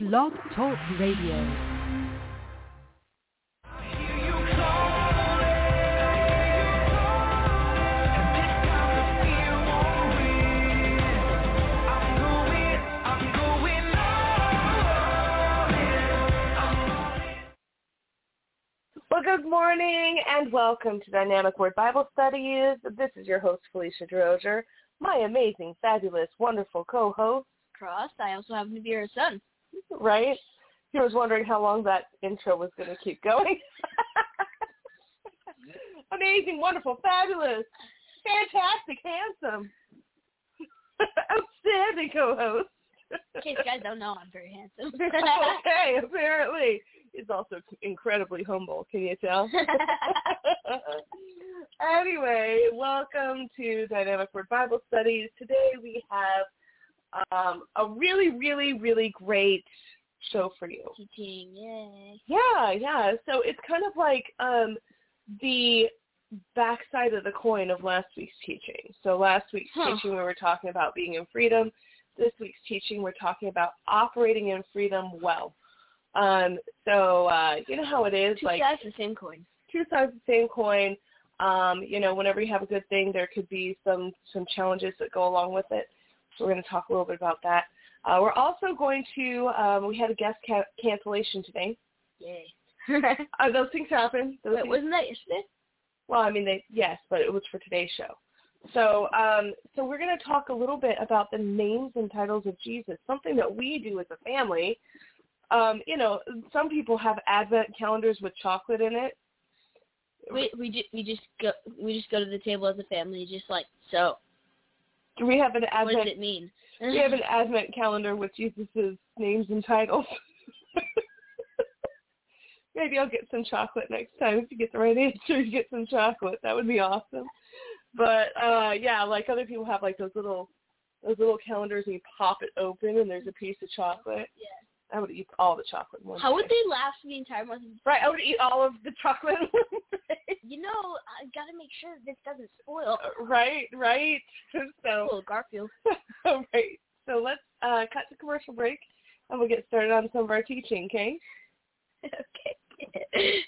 Blog Talk Radio. Well, good morning and welcome to Dynamic Word Bible Studies. This is your host, Phelicia DeRosier, my amazing, fabulous, wonderful co-host. Cross. I also happen to be her son. Right? He was wondering how long that intro was going to keep going. amazing, wonderful, fabulous, fantastic, handsome, outstanding co-host. In case you guys don't know, I'm very handsome. okay, apparently. He's also incredibly humble, can you tell? anyway, welcome to Dynamic Word Bible Studies. Today we have um, a really, really, really great show for you. Teaching, yay. Yeah, yeah. So it's kind of like um, the backside of the coin of last week's teaching. So last week's Huh. teaching we were talking about being in freedom. This week's teaching we're talking about operating in freedom well. Um, so uh, you know how it is, Two like sides of the same coin. two sides of the same coin. Um, you know, whenever you have a good thing, there could be some some challenges that go along with it. So we're going to talk a little bit about that. Uh, we're also going to um, we had a guest ca- cancellation today. Yay. Uh, those things happen. Those Wait, things- wasn't that yesterday? well, I mean, they yes, but it was for today's show. So, um, so we're going to talk a little bit about the names and titles of Jesus, something that we do as a family. Um, you know, some people have Advent calendars with chocolate in it. We we just we just go we just go to the table as a family, just like so. We have an advent. What does it mean? We have an Advent calendar with Jesus' names and titles. Maybe I'll get some chocolate next time. If you get the right answer, you get some chocolate. That would be awesome. But uh yeah, like other people have like those little those little calendars and you pop it open and there's a piece of chocolate. Yeah. I would eat all the chocolate one How would they last the entire month? Right, I would eat all of the chocolate one day. You know, I gotta make sure this doesn't spoil. right, right. So Garfield. all right. So let's uh cut to commercial break and we'll get started on some of our teaching, okay? okay.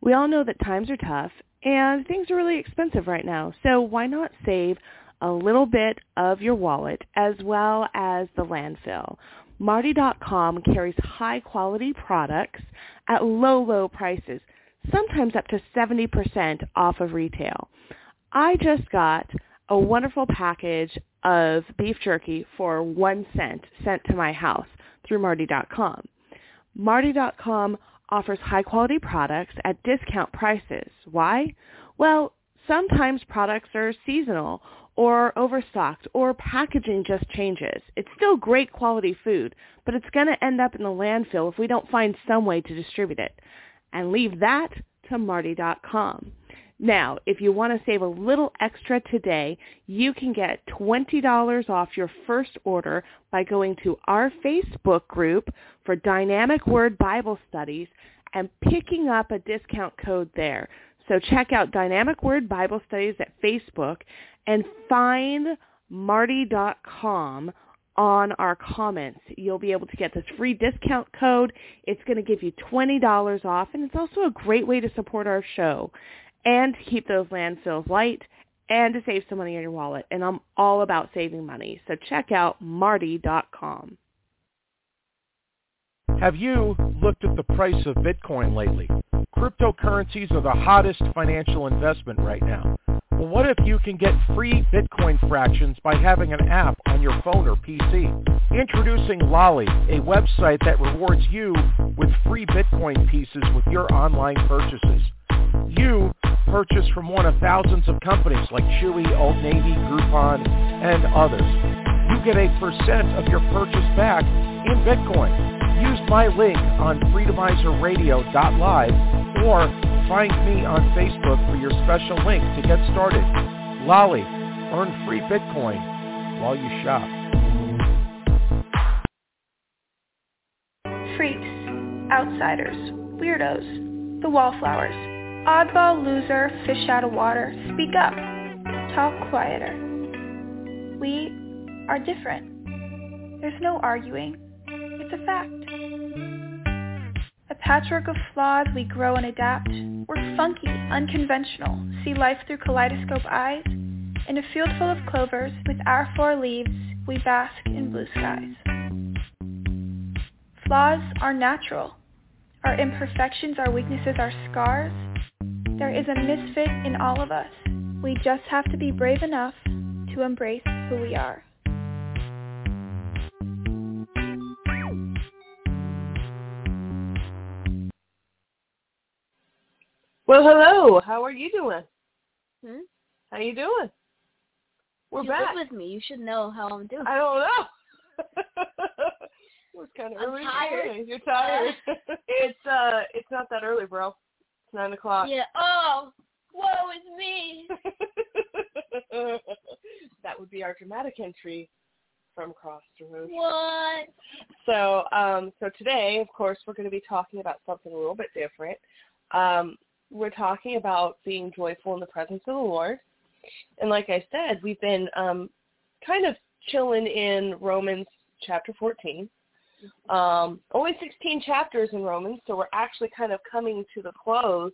We all know that times are tough and things are really expensive right now. So why not save a little bit of your wallet as well as the landfill? Martie.com carries high quality products at low, low prices, sometimes up to 70% off of retail. I just got a wonderful package of beef jerky for one cent sent to my house through Martie.com. Martie.com offers high quality products at discount prices. Why? Well, sometimes products are seasonal or overstocked or packaging just changes. It's still great quality food, but it's going to end up in the landfill if we don't find some way to distribute it. And leave that to Martie.com. Now, if you want to save a little extra today, you can get $20 off your first order by going to our Facebook group for Dynamic Word Bible Studies and picking up a discount code there. So check out Dynamic Word Bible Studies at Facebook and find martie.com on our comments. You'll be able to get this free discount code. It's going to give you $20 off, and it's also a great way to support our show and to keep those landfills light and to save some money in your wallet. And I'm all about saving money. So check out martie.com. Have you looked at the price of Bitcoin lately? Cryptocurrencies are the hottest financial investment right now. Well, what if you can get free Bitcoin fractions by having an app on your phone or PC? Introducing Lolli, a website that rewards you with free Bitcoin pieces with your online purchases. You purchase from one of thousands of companies like Chewy, Old Navy, Groupon, and others. You get a percent of your purchase back in Bitcoin. Use my link on freedomizerradio.live or find me on Facebook for your special link to get started. Lolli, earn free Bitcoin while you shop. freaks, outsiders, weirdos, the wallflowers, oddball loser, fish out of water, speak up, talk quieter. We are different. There's no arguing. It's a fact. Patchwork of flaws, we grow and adapt. We're funky, unconventional, see life through kaleidoscope eyes. In a field full of clovers, with our four leaves, we bask in blue skies. Flaws are natural. Our imperfections, our weaknesses, our scars. There is a misfit in all of us. We just have to be brave enough to embrace who we are. Well, hello. How are you doing? Hmm? How you doing? We're you back. with me. You should know how I'm doing. I don't know. it's kind of I'm early. tired. morning. You're tired. it's uh, it's not that early, bro. It's nine o'clock. Yeah. Oh, woe is me. that would be our dramatic entry from Cross the Road. What? So, um, so today, of course, we're going to be talking about something a little bit different. Um, we're talking about being joyful in the presence of the Lord, and like I said, we've been um, kind of chilling in Romans chapter 14. Um, only 16 chapters in Romans, so we're actually kind of coming to the close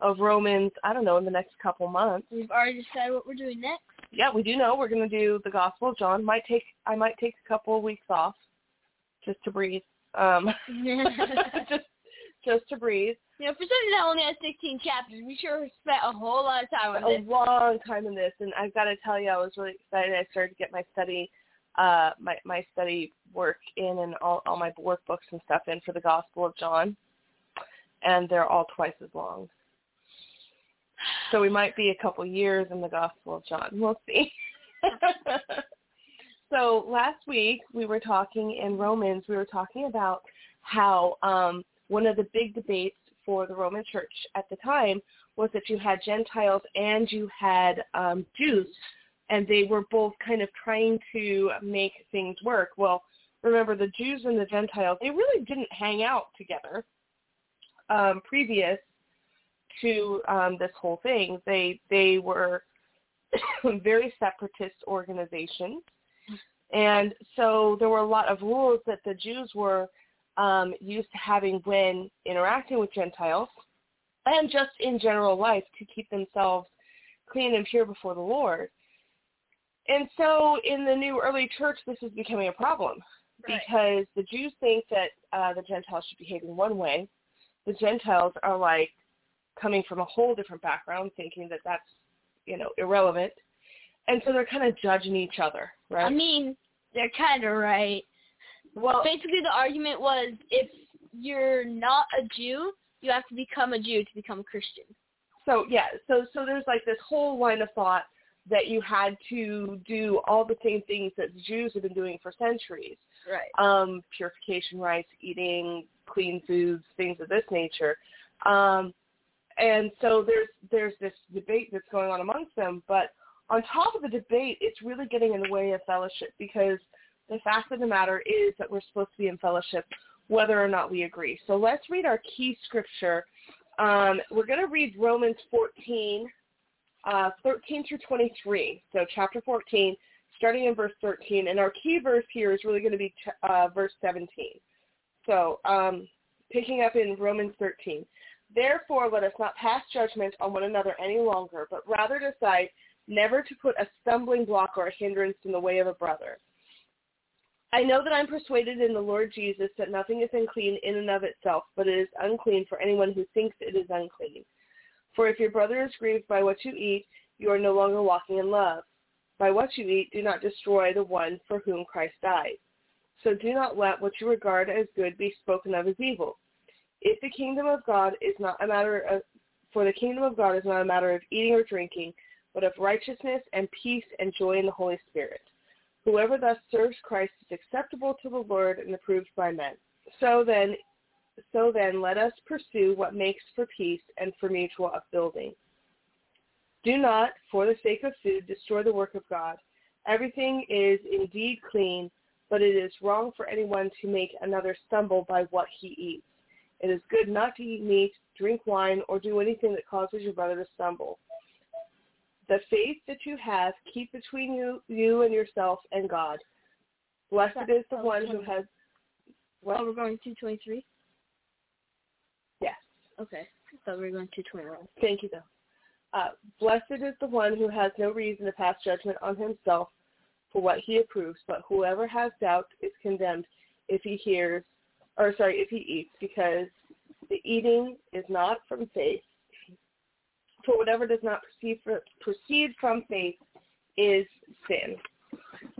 of Romans. I don't know in the next couple months. We've already decided what we're doing next. Yeah, we do know we're going to do the Gospel of John. Might take I might take a couple of weeks off just to breathe. Um, just just to breathe. You know, for something that only has 16 chapters, we sure spent a whole lot of time on a this. long time in this, and I've got to tell you, I was really excited. I started to get my study, uh, my my study work in, and all all my workbooks and stuff in for the Gospel of John, and they're all twice as long. So we might be a couple years in the Gospel of John. We'll see. so last week we were talking in Romans. We were talking about how um, one of the big debates for the Roman Church at the time was that you had Gentiles and you had um, Jews, and they were both kind of trying to make things work. Well, remember the Jews and the Gentiles, they really didn't hang out together um, previous to um, this whole thing. They they were very separatist organizations, and so there were a lot of rules that the Jews were um, used to having when interacting with Gentiles, and just in general life to keep themselves clean and pure before the Lord. And so in the new early church, this is becoming a problem Right. because the Jews think that uh, the Gentiles should behave in one way. The Gentiles are like coming from a whole different background, thinking that that's you know irrelevant, and so they're kind of judging each other, right? I mean, they're kind of right. Well, Basically, the argument was if you're not a Jew, you have to become a Jew to become a Christian. so yeah, so so there's like this whole line of thought that you had to do all the same things that Jews have been doing for centuries. Right. um, purification rites, eating clean foods, things of this nature. Um, and so there's there's this debate that's going on amongst them. But on top of the debate, it's really getting in the way of fellowship because the fact of the matter is that we're supposed to be in fellowship whether or not we agree. So let's read our key scripture. Um, we're going to read Romans 14, uh, 13 through 23. So chapter 14, starting in verse 13. And our key verse here is really going to be uh, verse 17. So um, picking up in Romans 13. Therefore, let us not pass judgment on one another any longer, but rather decide never to put a stumbling block or a hindrance in the way of a brother. I know that I'm persuaded in the Lord Jesus that nothing is unclean in and of itself, but it is unclean for anyone who thinks it is unclean. For if your brother is grieved by what you eat, you are no longer walking in love. By what you eat, do not destroy the one for whom Christ died. So do not let what you regard as good be spoken of as evil. If the kingdom of God is not a matter of, for the kingdom of God is not a matter of eating or drinking, but of righteousness and peace and joy in the Holy Spirit. Whoever thus serves Christ is acceptable to the Lord and approved by men. So then, so then let us pursue what makes for peace and for mutual upbuilding. Do not, for the sake of food, destroy the work of God. Everything is indeed clean, but it is wrong for anyone to make another stumble by what he eats. It is good not to eat meat, drink wine, or do anything that causes your brother to stumble. The faith that you have, keep between you, you and yourself and God. Blessed is the one who has. Well, we're going to two twenty three. Yes. Okay, I thought we were going to two twenty one. Thank you, though. Uh, blessed is the one who has no reason to pass judgment on himself for what he approves, but whoever has doubt is condemned if he hears, or sorry, if he eats, because the eating is not from faith. For whatever does not proceed, for, proceed from faith is sin.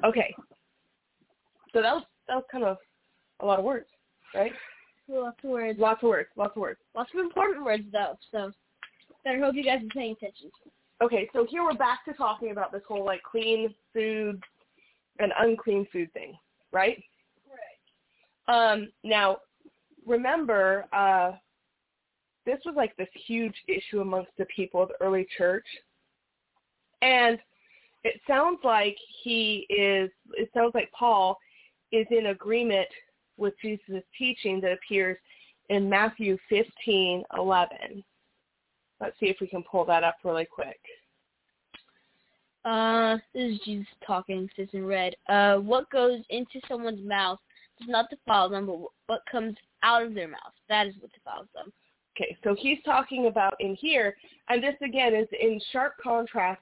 Okay. So that was that was kind of a lot of words, right? Lots of words. Lots of words. Lots of words. Lots of important words though. So better hope you guys are paying attention. Okay, so here we're back to talking about this whole like clean food and unclean food thing, right? Right. Um, now, remember, uh, this was like this huge issue amongst the people of the early church, and it sounds like he is. It sounds like Paul is in agreement with Jesus' teaching that appears in Matthew fifteen eleven. Let's see if we can pull that up really quick. Uh, this is Jesus talking, says in red. Uh, what goes into someone's mouth does not defile them, but what comes out of their mouth, that is what defiles them. Okay, so he's talking about in here, and this again is in sharp contrast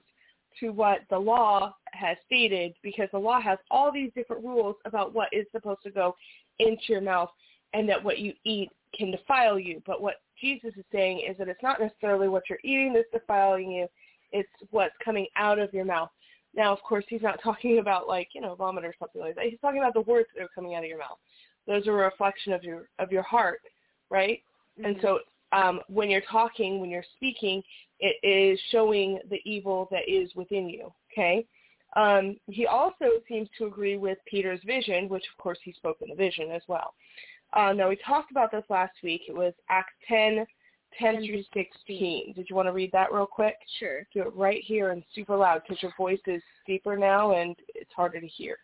to what the law has stated, because the law has all these different rules about what is supposed to go into your mouth, and that what you eat can defile you. But what Jesus is saying is that it's not necessarily what you're eating that's defiling you, it's what's coming out of your mouth. Now, of course, he's not talking about like, you know, vomit or something like that. He's talking about the words that are coming out of your mouth. Those are a reflection of your of your heart, right? Mm-hmm. And so um, when you're talking, when you're speaking, it is showing the evil that is within you, okay? Um, he also seems to agree with Peter's vision, which of course he spoke in the vision as well. Uh, now we talked about this last week. It was Acts 10, 10 10 through through 16. Did you want to read that real quick? Sure. Do it right here and super loud because your voice is deeper now and it's harder to hear.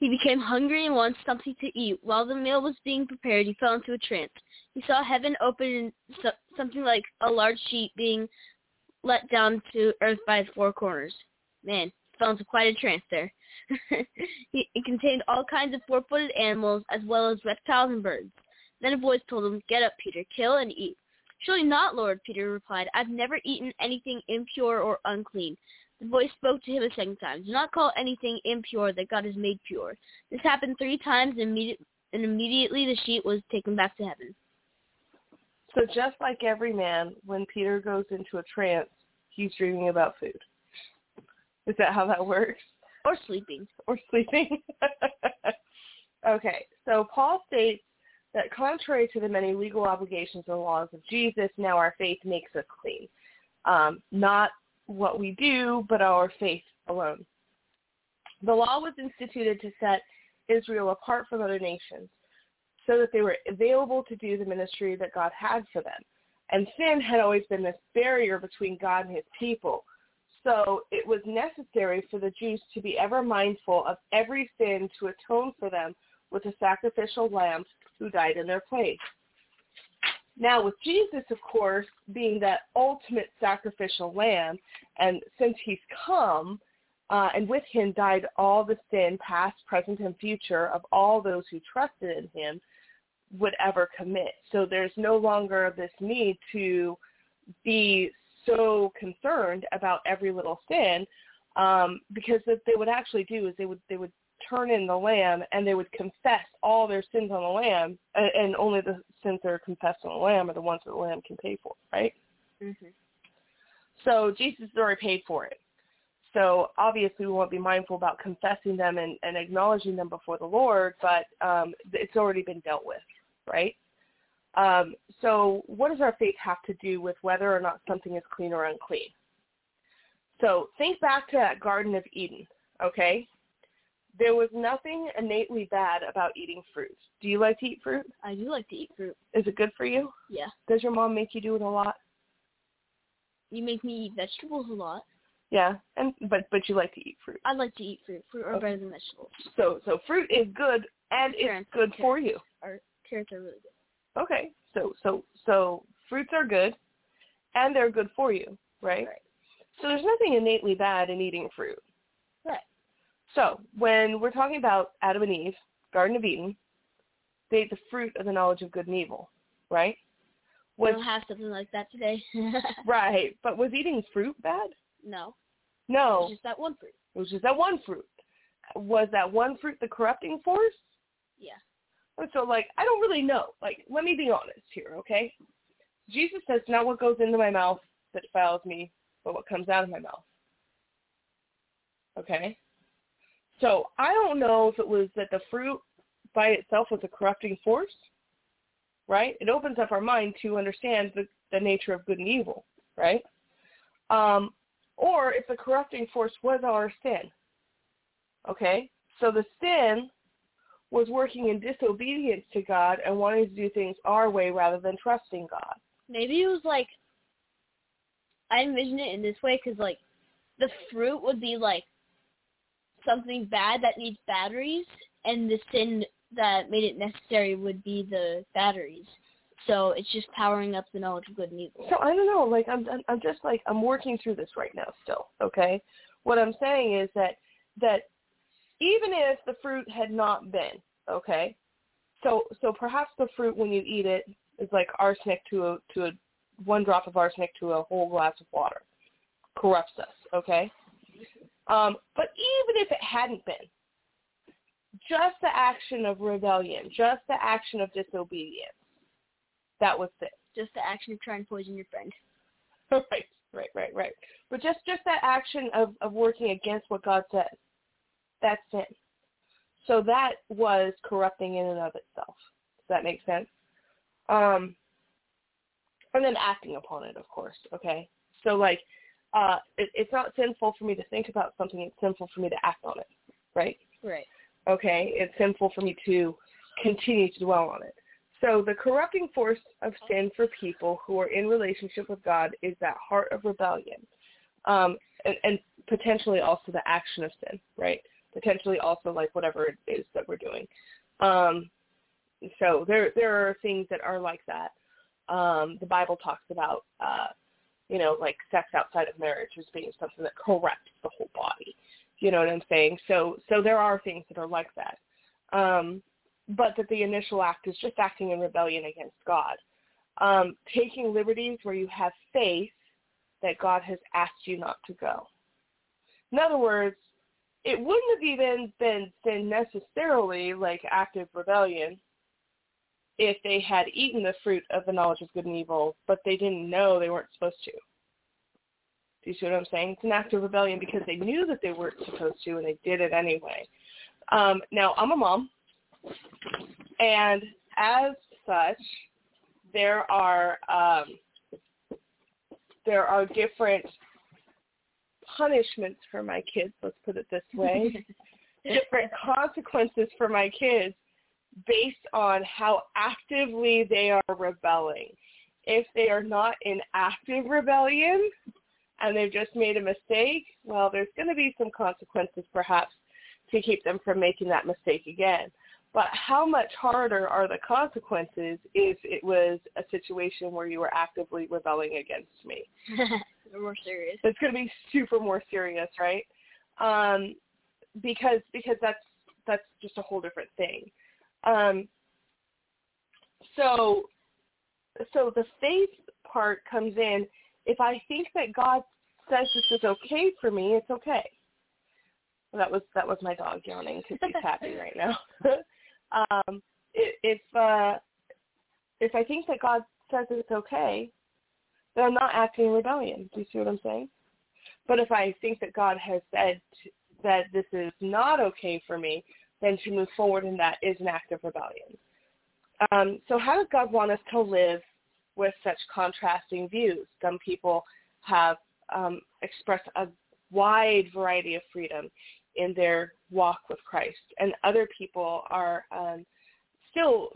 He became hungry and wanted something to eat. While the meal was being prepared, he fell into a trance. He saw heaven open and so, something like a large sheet being let down to earth by its four corners. Man, fell into quite a trance there. it contained all kinds of four-footed animals as well as reptiles and birds. Then a voice told him, Get up, Peter, kill and eat. Surely not, Lord, Peter replied. I've never eaten anything impure or unclean. The voice spoke to him a second time. Do not call anything impure that God has made pure. This happened three times, and, immedi- and immediately the sheet was taken back to heaven. So just like every man, when Peter goes into a trance, he's dreaming about food. Is that how that works? Or sleeping. Or sleeping? okay, so Paul states that contrary to the many legal obligations and laws of Jesus, now our faith makes us clean. Um, not what we do, but our faith alone. The law was instituted to set Israel apart from other nations so that they were available to do the ministry that God had for them. And sin had always been this barrier between God and his people. So it was necessary for the Jews to be ever mindful of every sin to atone for them with a sacrificial lamb who died in their place. Now with Jesus, of course, being that ultimate sacrificial lamb, and since he's come, uh, and with him died all the sin, past, present, and future, of all those who trusted in him, would ever commit. So there's no longer this need to be so concerned about every little sin, um, because what they would actually do is they would they would turn in the lamb and they would confess all their sins on the lamb, and, and only the sins that are confessed on the lamb are the ones that the lamb can pay for, right? Mm-hmm. So Jesus has already paid for it. So obviously we want to be mindful about confessing them and, and acknowledging them before the Lord, but um, it's already been dealt with, right? Um, so what does our faith have to do with whether or not something is clean or unclean? So think back to that Garden of Eden, okay? There was nothing innately bad about eating fruit. Do you like to eat fruit? I do like to eat fruit. Is it good for you? Yeah. Does your mom make you do it a lot? You make me eat vegetables a lot. Yeah, and but but you like to eat fruit. I like to eat fruit. Fruit are Okay. better than vegetables. So so fruit is good and Carrots it's good for you. Or carrots are really good. Okay. So so so fruits are good and they're good for you, right? Right. So there's nothing innately bad in eating fruit. So when we're talking about Adam and Eve, Garden of Eden, they ate the fruit of the knowledge of good and evil, right? We Was don't have something like that today. right, but was eating fruit bad? no. No, It's just that one fruit. it was just that one fruit. Was that one fruit the corrupting force? Yeah. And so, like, I don't really know. Like, let me be honest here, okay? Jesus says, not what goes into my mouth that defiles me, but what comes out of my mouth. Okay? So I don't know if it was that the fruit by itself was a corrupting force, right? It opens up our mind to understand the, the nature of good and evil, right? Um, or if the corrupting force was our sin. Okay? So the sin was working in disobedience to God and wanting to do things our way rather than trusting God. Maybe it was like I envision it in this way because like the fruit would be like something bad that needs batteries, and the sin that made it necessary would be the batteries. So it's just powering up the knowledge of good and evil. So I don't know, like I'm I'm- I'm just like I'm working through this right now still, okay? What I'm saying is that that even if the fruit had not been, okay? So so perhaps the fruit when you eat it is like arsenic to a to a one drop of arsenic to a whole glass of water. Corrupts us, okay? Um, but even if it hadn't been, just the action of rebellion, just the action of disobedience, that was sin. Just the action of trying to poison your friend. right, right, right, right. But just just that action of of working against what God says, that's sin. So that was corrupting in and of itself. Does that make sense? Um, and then acting upon it, of course. Okay. So like, uh, it, it's not sinful for me to think about something. It's sinful for me to act on it. Right. Right. Okay. It's sinful for me to continue to dwell on it. So the corrupting force of sin for people who are in relationship with God is that heart of rebellion, um, and, and potentially also the action of sin, right? Potentially also like whatever it is that we're doing. Um, so there there are things that are like that. Um, the Bible talks about, uh, you know, like sex outside of marriage as being something that corrupts the whole body. You know what I'm saying? So so there are things that are like that. Um, but that the initial act is just acting in rebellion against God. Um, taking liberties where you have faith that God has asked you not to go. In other words, it wouldn't have even been, been necessarily like active rebellion if they had eaten the fruit of the knowledge of good and evil, but they didn't know they weren't supposed to. Do you see what I'm saying? It's an act of rebellion because they knew that they weren't supposed to and they did it anyway. Um, now, I'm a mom, and as such, there are um, there are different punishments for my kids. Let's put it this way: different consequences for my kids based on how actively they are rebelling. If they are not in active rebellion and they've just made a mistake, well, there's going to be some consequences perhaps to keep them from making that mistake again. But how much harder are the consequences if it was a situation where you were actively rebelling against me? More serious. It's going to be super more serious, right? Um, because because that's that's just a whole different thing. Um, so so the faith part comes in. If I think that God says this is okay for me, it's okay. That was that was my dog yawning because he's happy right now. um, if uh, if I think that God says it's okay, then I'm not acting in rebellion. Do you see what I'm saying? But if I think that God has said that this is not okay for me, then to move forward in that is an act of rebellion. Um, so how does God want us to live with such contrasting views? Some people have um, expressed a wide variety of freedom in their walk with Christ, and other people are um, still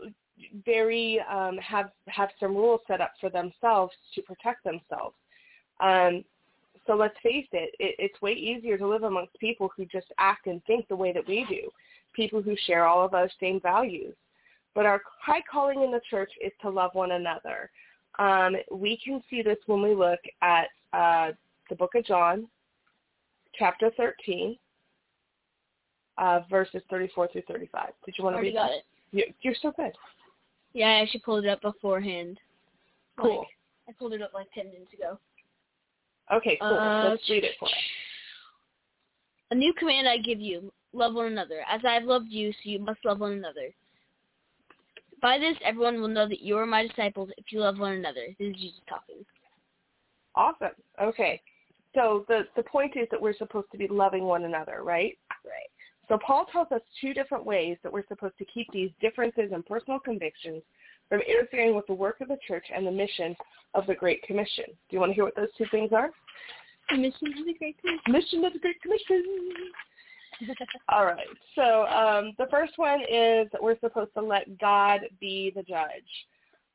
very um, have have some rules set up for themselves to protect themselves. Um, so let's face it, it, it's way easier to live amongst people who just act and think the way that we do, people who share all of our same values. But our high calling in the church is to love one another. Um, we can see this when we look at uh, the book of John, chapter 13, uh, verses 34 through 35. Did you want to Already read got that? it. You, you're so good. Yeah, I actually pulled it up beforehand. Cool. Like, I pulled it up like 10 minutes ago. Okay, cool. Uh, Let's read it for us. A new command I give you, love one another. As I have loved you, so you must love one another. By this, everyone will know that you are my disciples if you love one another. This is Jesus talking. Awesome. Okay. So the, the point is that we're supposed to be loving one another, right? Right. So Paul tells us two different ways that we're supposed to keep these differences in personal convictions from interfering with the work of the church and the mission of the Great Commission. Do you want to hear what those two things are? The mission to the great commission. Mission of the Great Commission. All right. So um, the first one is that we're supposed to let God be the judge.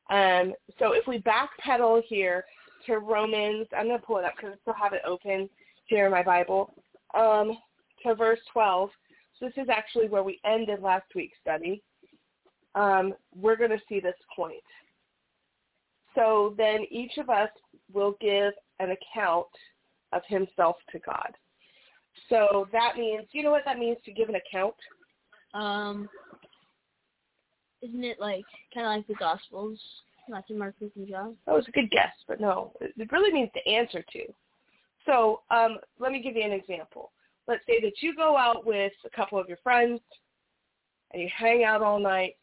Um, so if we backpedal here to Romans, I'm going to pull it up because I still have it open here in my Bible, um, to verse 12. So this is actually where we ended last week's study. Um, we're going to see this point. So then each of us will give an account of himself to God. So that means, you know what that means to give an account? Um, isn't it like kind of like the Gospels, Matthew, Mark, Luke, and John? That was a good guess, but no, it it really means to answer to. So um, let me give you an example. Let's say that you go out with a couple of your friends and you hang out all night,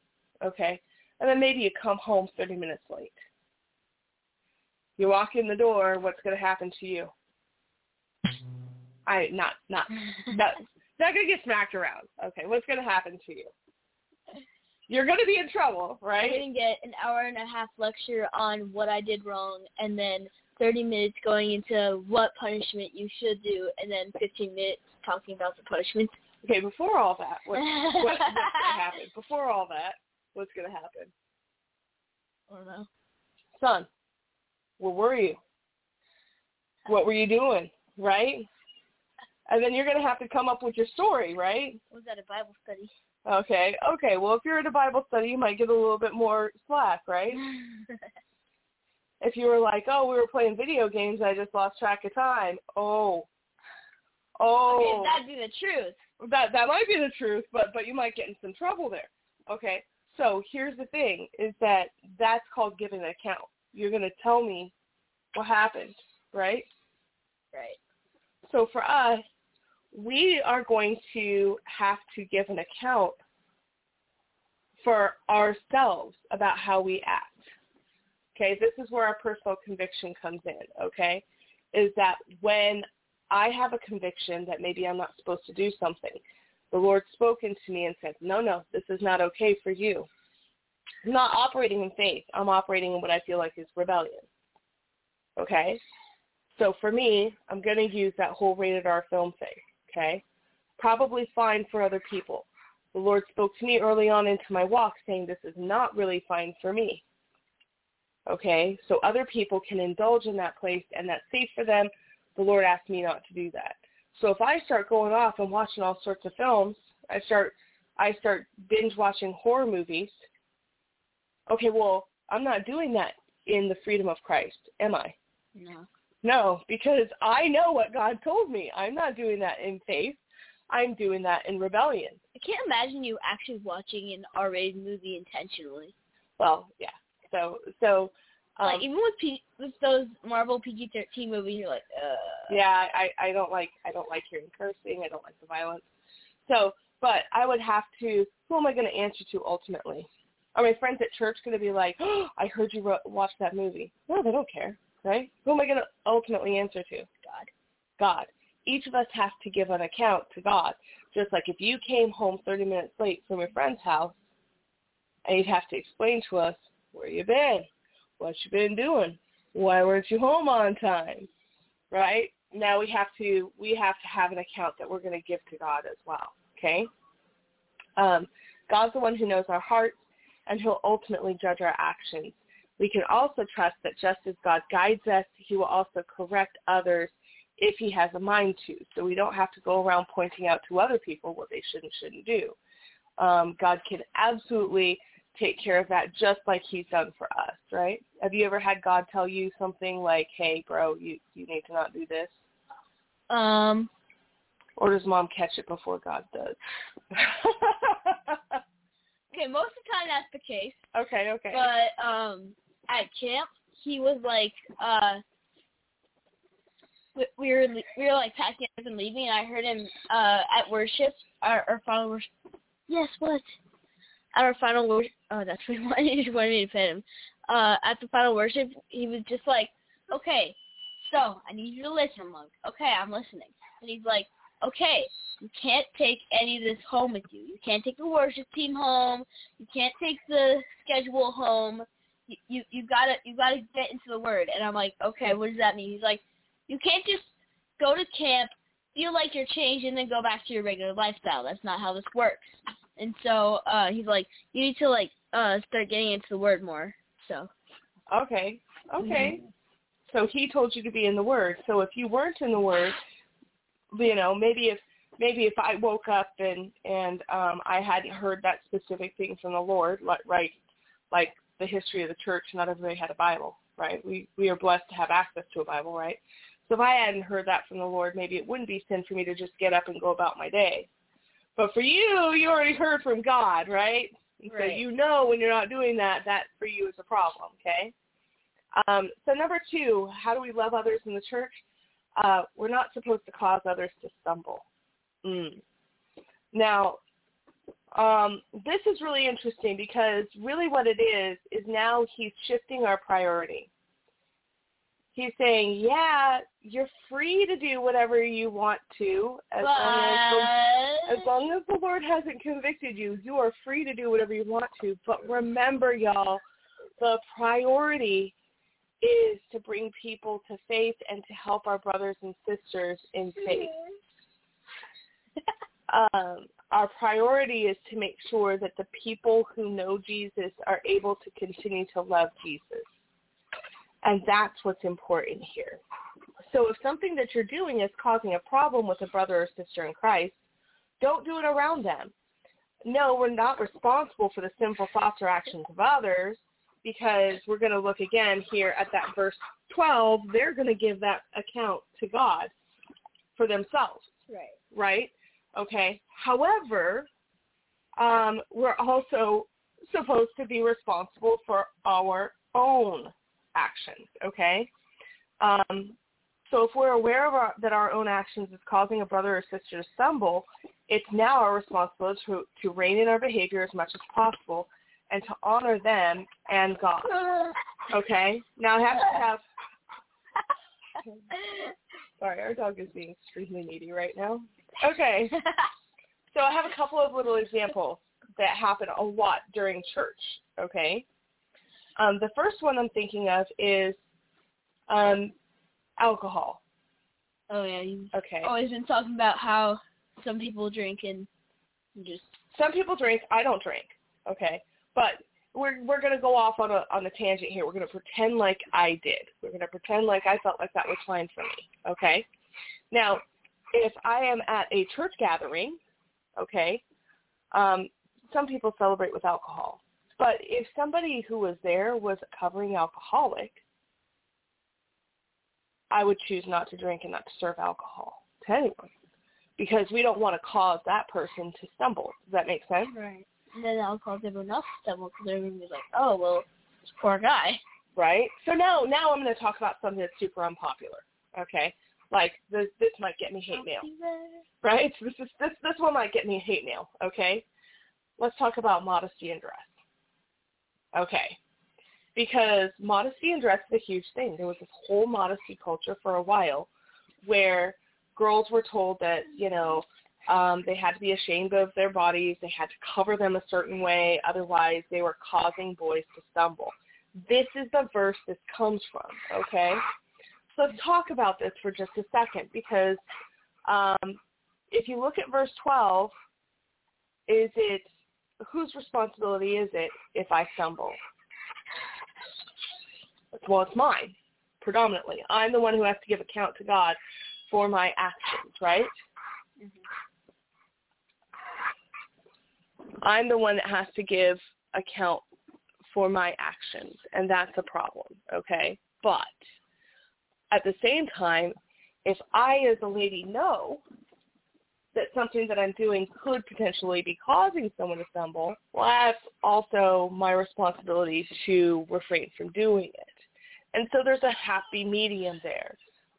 okay, and then maybe you come home 30 minutes late. You walk in the door, what's going to happen to you? I not not not not going to get smacked around. Okay, what's going to happen to you? You're going to be in trouble, right? I'm gonna get an hour and a half lecture on what I did wrong, and then 30 minutes going into what punishment you should do, and then 15 minutes talking about the punishment. Okay, before all that, what, what, what's going to happen? Before all that, what's going to happen? I don't know. Son, where were you? What were you doing, right? And then you're going to have to come up with your story, right? Was that a Bible study? Okay, okay. Well, if you're at a Bible study, you might get a little bit more slack, right? If you were like, oh, we were playing video games, I just lost track of time. Oh, oh. Okay, that'd be the truth. that that might be the truth, but but you might get in some trouble there. Okay, so here's the thing: is that that's called giving an account. You're going to tell me what happened, right? Right. So for us, we are going to have to give an account for ourselves about how we act. Okay, this is where our personal conviction comes in, okay? Is that when I have a conviction that maybe I'm not supposed to do something, the Lord's spoken to me and said, no, no, this is not okay for you. I'm not operating in faith. I'm operating in what I feel like is rebellion. Okay? So for me, I'm going to use that whole rated R film thing. Okay? Probably fine for other people. The Lord spoke to me early on into my walk saying this is not really fine for me. Okay? So other people can indulge in that place and that's safe for them. The Lord asked me not to do that. So if I start going off and watching all sorts of films, I start I start binge watching horror movies. Okay, well, I'm not doing that in the freedom of Christ, am I? No. No, because I know what God told me. I'm not doing that in faith. I'm doing that in rebellion. I can't imagine you actually watching an R-rated movie intentionally. Well, yeah. So so um, like even with P- with those Marvel PG-13 movies, you're like, uh. yeah, I I don't like I don't like hearing cursing. I don't like the violence. So, but I would have to. Who am I going to answer to ultimately? Are my friends at church going to be like, oh, I heard you ro- watch that movie? No, they don't care, right? Who am I going to ultimately answer to? God. God. Each of us has to give an account to God. Just like if you came home 30 minutes late from your friend's house, and you'd have to explain to us where you been, what you been doing, why weren't you home on time, right? Now we have to we have to have an account that we're going to give to God as well. Okay. Um, God's the one who knows our hearts, and He'll ultimately judge our actions. We can also trust that just as God guides us, He will also correct others if He has a mind to. So we don't have to go around pointing out to other people what they should and shouldn't do. Um, God can absolutely take care of that just like He's done for us, right? Have you ever had God tell you something like, "Hey, bro, you you need to not do this"? Um, or does mom catch it before God does? okay, most of the time that's the case. okay, okay. But um, at camp, he was like, uh, we- we were we were like packing up and leaving, and I heard him uh at worship, our, our final worship. Yes, what? At our final worship. Oh, that's what he wanted, he wanted me to pet him. Uh, at the final worship, he was just like, okay, so I need you to listen, monk. Okay, I'm listening. And he's like, okay, you can't take any of this home with you. You can't take the worship team home. You can't take the schedule home. You you, gotta you gotta get into the word. And I'm like, okay, what does that mean? He's like, you can't just go to camp, feel like you're changed, and then go back to your regular lifestyle. That's not how this works. And so uh he's like, you need to like uh start getting into the word more. So okay, okay. So he told you to be in the Word. So if you weren't in the Word, you know, maybe if maybe if I woke up and and um I hadn't heard that specific thing from the Lord, like right, like the history of the church, not everybody had a Bible, right? We we are blessed to have access to a Bible, right? So if I hadn't heard that from the Lord, maybe it wouldn't be sin for me to just get up and go about my day. But for you, you already heard from God, right? And So you know when you're not doing that, that for you is a problem, okay? Um, so number two, how do we love others in the church? Uh, we're not supposed to cause others to stumble. Mm. Now, um, this is really interesting because really what it is is now he's shifting our priority. He's saying, yeah, you're free to do whatever you want to as long as the as long as the Lord hasn't convicted you, you are free to do whatever you want to. But remember, y'all, the priority is to bring people to faith and to help our brothers and sisters in faith. Um, our priority is to make sure that the people who know Jesus are able to continue to love Jesus. And that's what's important here. So if something that you're doing is causing a problem with a brother or sister in Christ, don't do it around them. No, we're not responsible for the sinful thoughts or actions of others because we're going to look again here at that verse 12. They're going to give that account to God for themselves, right. right? Okay. However, um, we're also supposed to be responsible for our own actions, okay? Um, so if we're aware of our, that our own actions is causing a brother or sister to stumble, it's now our responsibility to, to rein in our behavior as much as possible and to honor them and God. Okay? Now I have to have sorry, our dog is being extremely needy right now. Okay. So I have a couple of little examples that happen a lot during church, okay? Um, the first one I'm thinking of is um, alcohol. oh yeah, you've Okay. always been talking about how some people drink and just some people drink. I don't drink. Okay, but we're we're gonna go off on a on a tangent here. We're gonna pretend like I did. We're gonna pretend like I felt like that was fine for me. Okay. Now, if I am at a church gathering, okay, um, some people celebrate with alcohol. But if somebody who was there was a covering alcoholic, I would choose not to drink and not to serve alcohol to anyone because we don't want to cause that person to stumble. Does that make sense? right. And then I'll cause everyone else to stumble because everyone was like, oh well, this poor guy. right? So now, now I'm going to talk about something that's super unpopular. Okay, like this, this might get me hate mail, right? This is this this one might get me hate mail. Okay, let's talk about modesty and dress. Okay, because modesty and dress is a huge thing. There was this whole modesty culture for a while, where girls were told that you know um, they had to be ashamed of their bodies, they had to cover them a certain way, otherwise they were causing boys to stumble this is the verse this comes from, okay? So let's talk about this for just a second because um, if you look at verse 12, is it, whose responsibility is it if I stumble? Well, it's mine, predominantly. I'm the one who has to give account to God for my actions, right? I'm the one that has to give account for my actions, and that's a problem, okay? But at the same time, If I as a lady know that something that I'm doing could potentially be causing someone to stumble, well, that's also my responsibility to refrain from doing it. And so there's a happy medium there.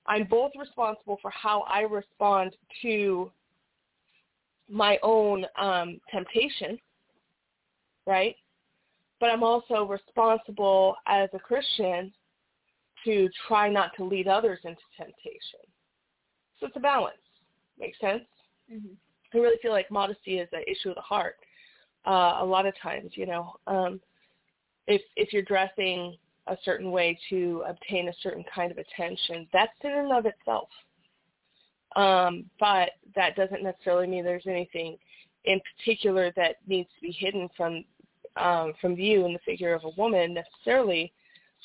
I'm both responsible for how I respond to my own um, temptation, right? But I'm also responsible as a Christian to try not to lead others into temptation. So it's a balance. Makes sense? Mm-hmm. I really feel like modesty is an issue of the heart. Uh, a lot of times, you know, um, if if you're dressing a certain way to obtain a certain kind of attention, that's in and of itself. Um, but that doesn't necessarily mean there's anything in particular that needs to be hidden from um, from view in the figure of a woman necessarily,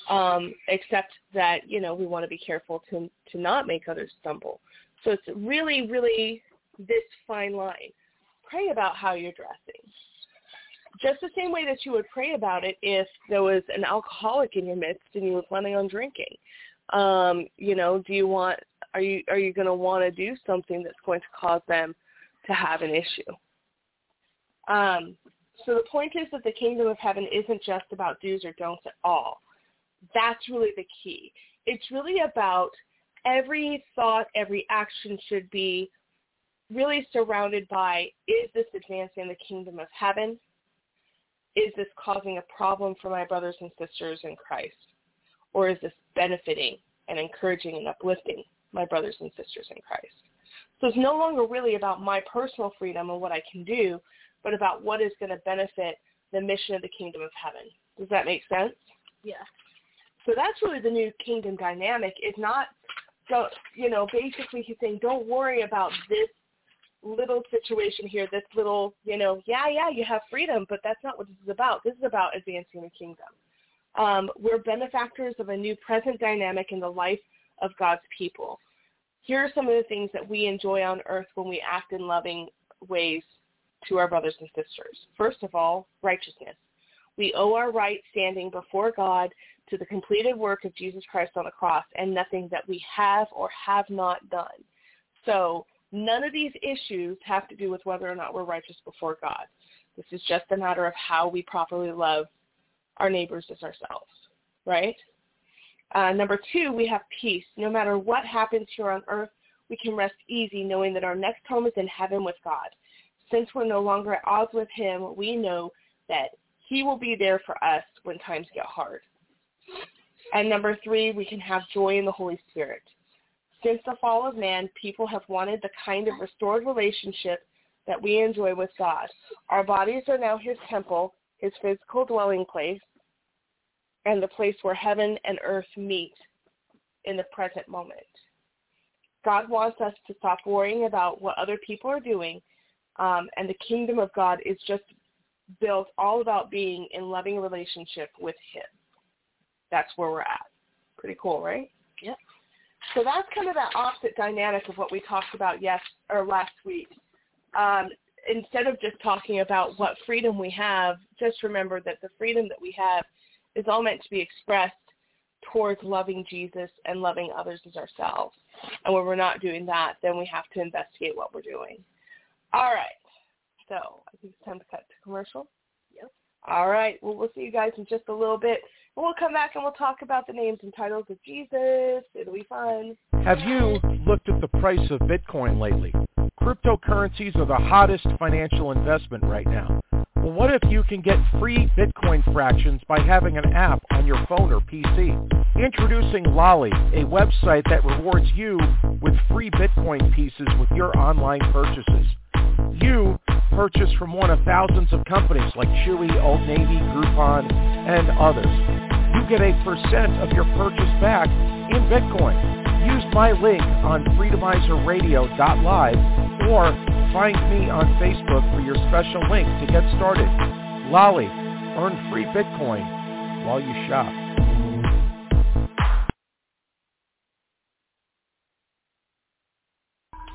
um, except that you know we want to be careful to to not make others stumble. So it's really, really this fine line. Pray about how you're dressing. Just the same way that you would pray about it if there was an alcoholic in your midst and you were planning on drinking. Um, you know, do you want are you are you going to want to do something that's going to cause them to have an issue? Um, so the point is that the kingdom of heaven isn't just about do's or don'ts at all. That's really the key. It's really about every thought, every action should be really surrounded by, is this advancing the kingdom of heaven? Is this causing a problem for my brothers and sisters in Christ? Or is this benefiting and encouraging and uplifting my brothers and sisters in Christ? So it's no longer really about my personal freedom and what I can do, but about what is going to benefit the mission of the kingdom of heaven. Does that make sense? Yeah. So that's really the new kingdom dynamic. Is not, so you know, basically he's saying, don't worry about this little situation here, this little, you know, yeah, yeah, you have freedom, but that's not what this is about. This is about advancing the kingdom. Um, we're benefactors of a new present dynamic in the life of God's people. Here are some of the things that we enjoy on earth when we act in loving ways to our brothers and sisters. First of all, righteousness. We owe our right standing before God to the completed work of Jesus Christ on the cross and nothing that we have or have not done. So None of these issues have to do with whether or not we're righteous before God. This is just a matter of how we properly love our neighbors as ourselves, right? Uh, number two, we have peace. No matter what happens here on earth, we can rest easy knowing that our next home is in heaven with God. Since we're no longer at odds with him, we know that he will be there for us when times get hard. And number three, we can have joy in the Holy Spirit. Since the fall of man, people have wanted the kind of restored relationship that we enjoy with God. Our bodies are now his temple, his physical dwelling place, and the place where heaven and earth meet in the present moment. God wants us to stop worrying about what other people are doing, um, and the kingdom of God is just built all about being in loving relationship with him. That's where we're at. Pretty cool, right? Yep. So that's kind of that opposite dynamic of what we talked about yes or last week. Um, instead of just talking about what freedom we have, just remember that the freedom that we have is all meant to be expressed towards loving Jesus and loving others as ourselves. And when we're not doing that, then we have to investigate what we're doing. All right. So I think it's time to cut to commercial. Yep. All right. Well, we'll see you guys in just a little bit. We'll come back and we'll talk about the names and titles of Jesus. It'll be fun. Have you looked at the price of Bitcoin lately? Cryptocurrencies are the hottest financial investment right now. Well, what if you can get free Bitcoin fractions by having an app on your phone or PC? Introducing Lolli, a website that rewards you with free Bitcoin pieces with your online purchases. You purchase from one of thousands of companies like Chewy, Old Navy, Groupon, and others you get a percent of your purchase back in Bitcoin. Use my link on freedomizerradio.live or find me on Facebook for your special link to get started. Lolli, earn free Bitcoin while you shop.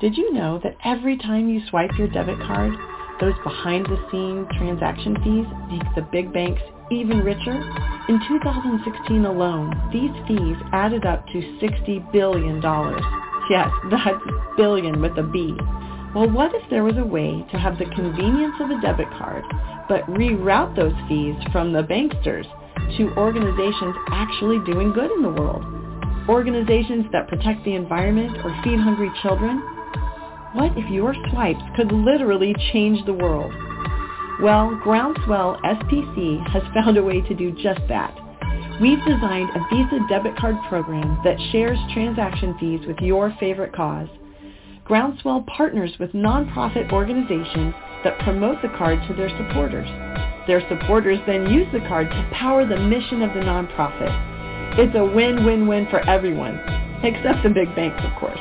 Did you know that every time you swipe your debit card, those behind-the-scenes transaction fees make the big banks even richer? In 2016 alone, these fees added up to $60 billion. yes, that's billion with a B. Well, what if there was a way to have the convenience of a debit card, but reroute those fees from the banksters to organizations actually doing good in the world? Organizations that protect the environment or feed hungry children? What if your swipes could literally change the world? Well, Groundswell SPC has found a way to do just that. We've designed a Visa debit card program that shares transaction fees with your favorite cause. Groundswell partners with nonprofit organizations that promote the card to their supporters. Their supporters then use the card to power the mission of the nonprofit. It's a win-win-win for everyone, except the big banks, of course.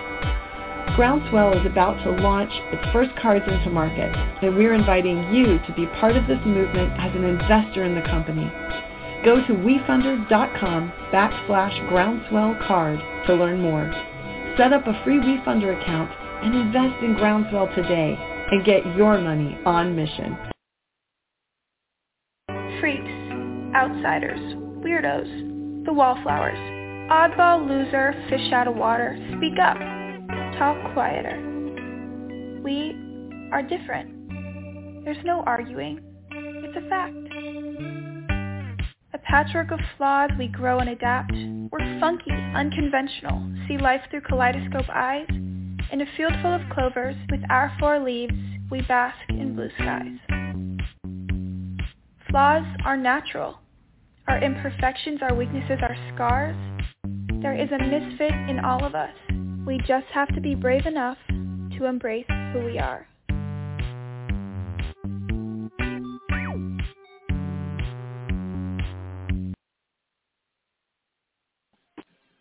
Groundswell is about to launch its first cards into market, and we're inviting you to be part of this movement as an investor in the company. Go to WeFunder.com backslash groundswell card to learn more. Set up a free WeFunder account and invest in Groundswell today and get your money on mission. Freaks, outsiders, weirdos, the wallflowers, oddball loser, fish out of water, speak up, talk quieter. We are different. There's no arguing. It's a fact. A patchwork of flaws we grow and adapt. We're funky, unconventional, see life through kaleidoscope eyes. In a field full of clovers, with our four leaves, we bask in blue skies. Flaws are natural. Our imperfections, our weaknesses, our scars. There is a misfit in all of us. We just have to be brave enough to embrace who we are.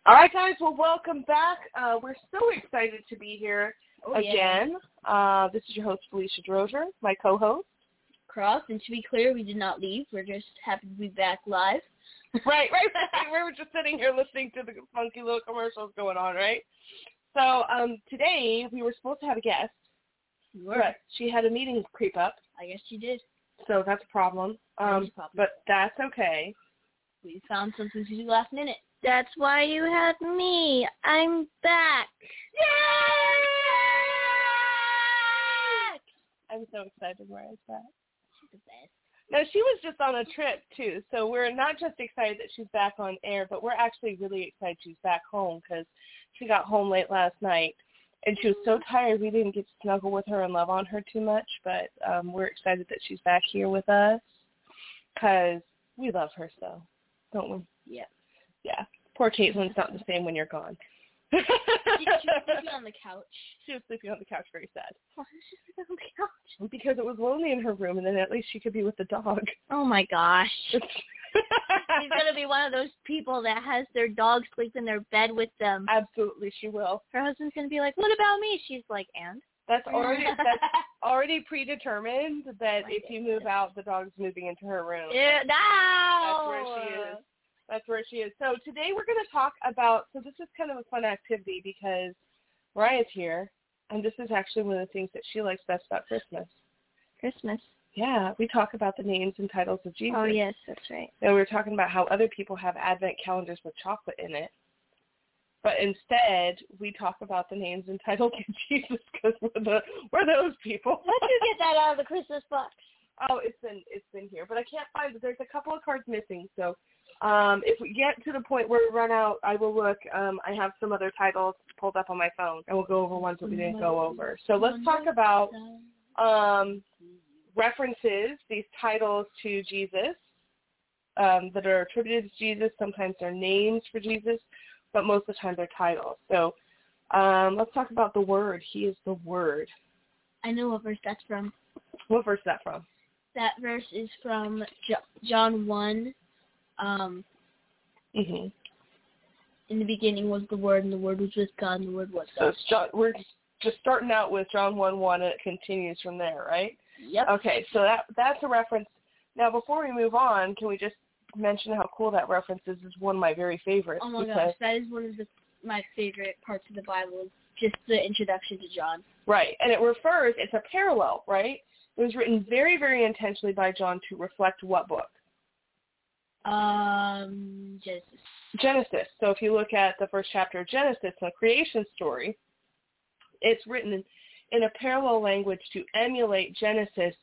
All right, guys. Well, welcome back. Uh, we're so excited to be here Oh, yeah. again. Uh, this is your host, Phelicia DeRosier, my co-host. Cross, and to be clear, we did not leave. We're just happy to be back live. right, right, right. We were just sitting here listening to the funky little commercials going on, right? So um, today we were supposed to have a guest, We were. but she had a meeting creep up, I guess she did. so that's a problem. Um, That's a problem. but that's okay. We found something to do last minute. That's why you had me. I'm back. I'm so excited Moriah's back. She's the best. No, she was just on a trip too, so we're not just excited that she's back on air, but we're actually really excited she's back home because she got home late last night and she was so tired we didn't get to snuggle with her and love on her too much. But um, we're excited that she's back here with us because we love her so, don't we? Yeah. Yeah. Poor Caitlin's not the same when you're gone. She, was sleeping on the couch. She was sleeping on the couch, very sad. Why was she sleeping on the couch? Because it was lonely in her room, and then at least she could be with the dog. Oh my gosh. She's gonna be one of those people that has their dog sleep in their bed with them. Absolutely, she will. Her husband's gonna be like, "What about me?" She's like, "And." That's already that's already predetermined that My if you move out, the dog's moving into her room. Yeah, no. That's where she is. That's where she is. So today we're going to talk about. So this is kind of a fun activity because Moriah's here, and this is actually one of the things that she likes best about Christmas. Christmas. Yeah, we talk about the names and titles of Jesus. Oh yes, that's right. And we were talking about how other people have advent calendars with chocolate in it. But instead, we talk about the names and titles of Jesus because we're the we're those people. How'd you get that out of the Christmas box? Oh, it's been it's been here, but I can't find it. There's a couple of cards missing. So, um, if we get to the point where we run out, I will look. Um, I have some other titles pulled up on my phone, and we'll go over ones that we didn't go over. So let's talk about um, references, these titles to Jesus um, that are attributed to Jesus. Sometimes they're names for Jesus, but most of the time they're titles. So um, let's talk about the Word. He is the Word. I know what verse that's from. What verse is that from? That verse is from John one. Um, hmm in the beginning was the Word, and the Word was with God, and the Word was So God. it's John, we're just- just starting out with John 1 1 and it continues from there, right? Yep. Okay, so that that's a reference. Now, before we move on, can we just mention how cool that reference is? It's one of my very favorites. Oh my gosh, that is one of the my favorite parts of the Bible. Is just the introduction to John. Right, and it refers, it's a parallel, right? It was written very, very intentionally by John to reflect what book? Um, Genesis. Genesis. So if you look at the first chapter of Genesis, the creation story, it's written in, in a parallel language to emulate Genesis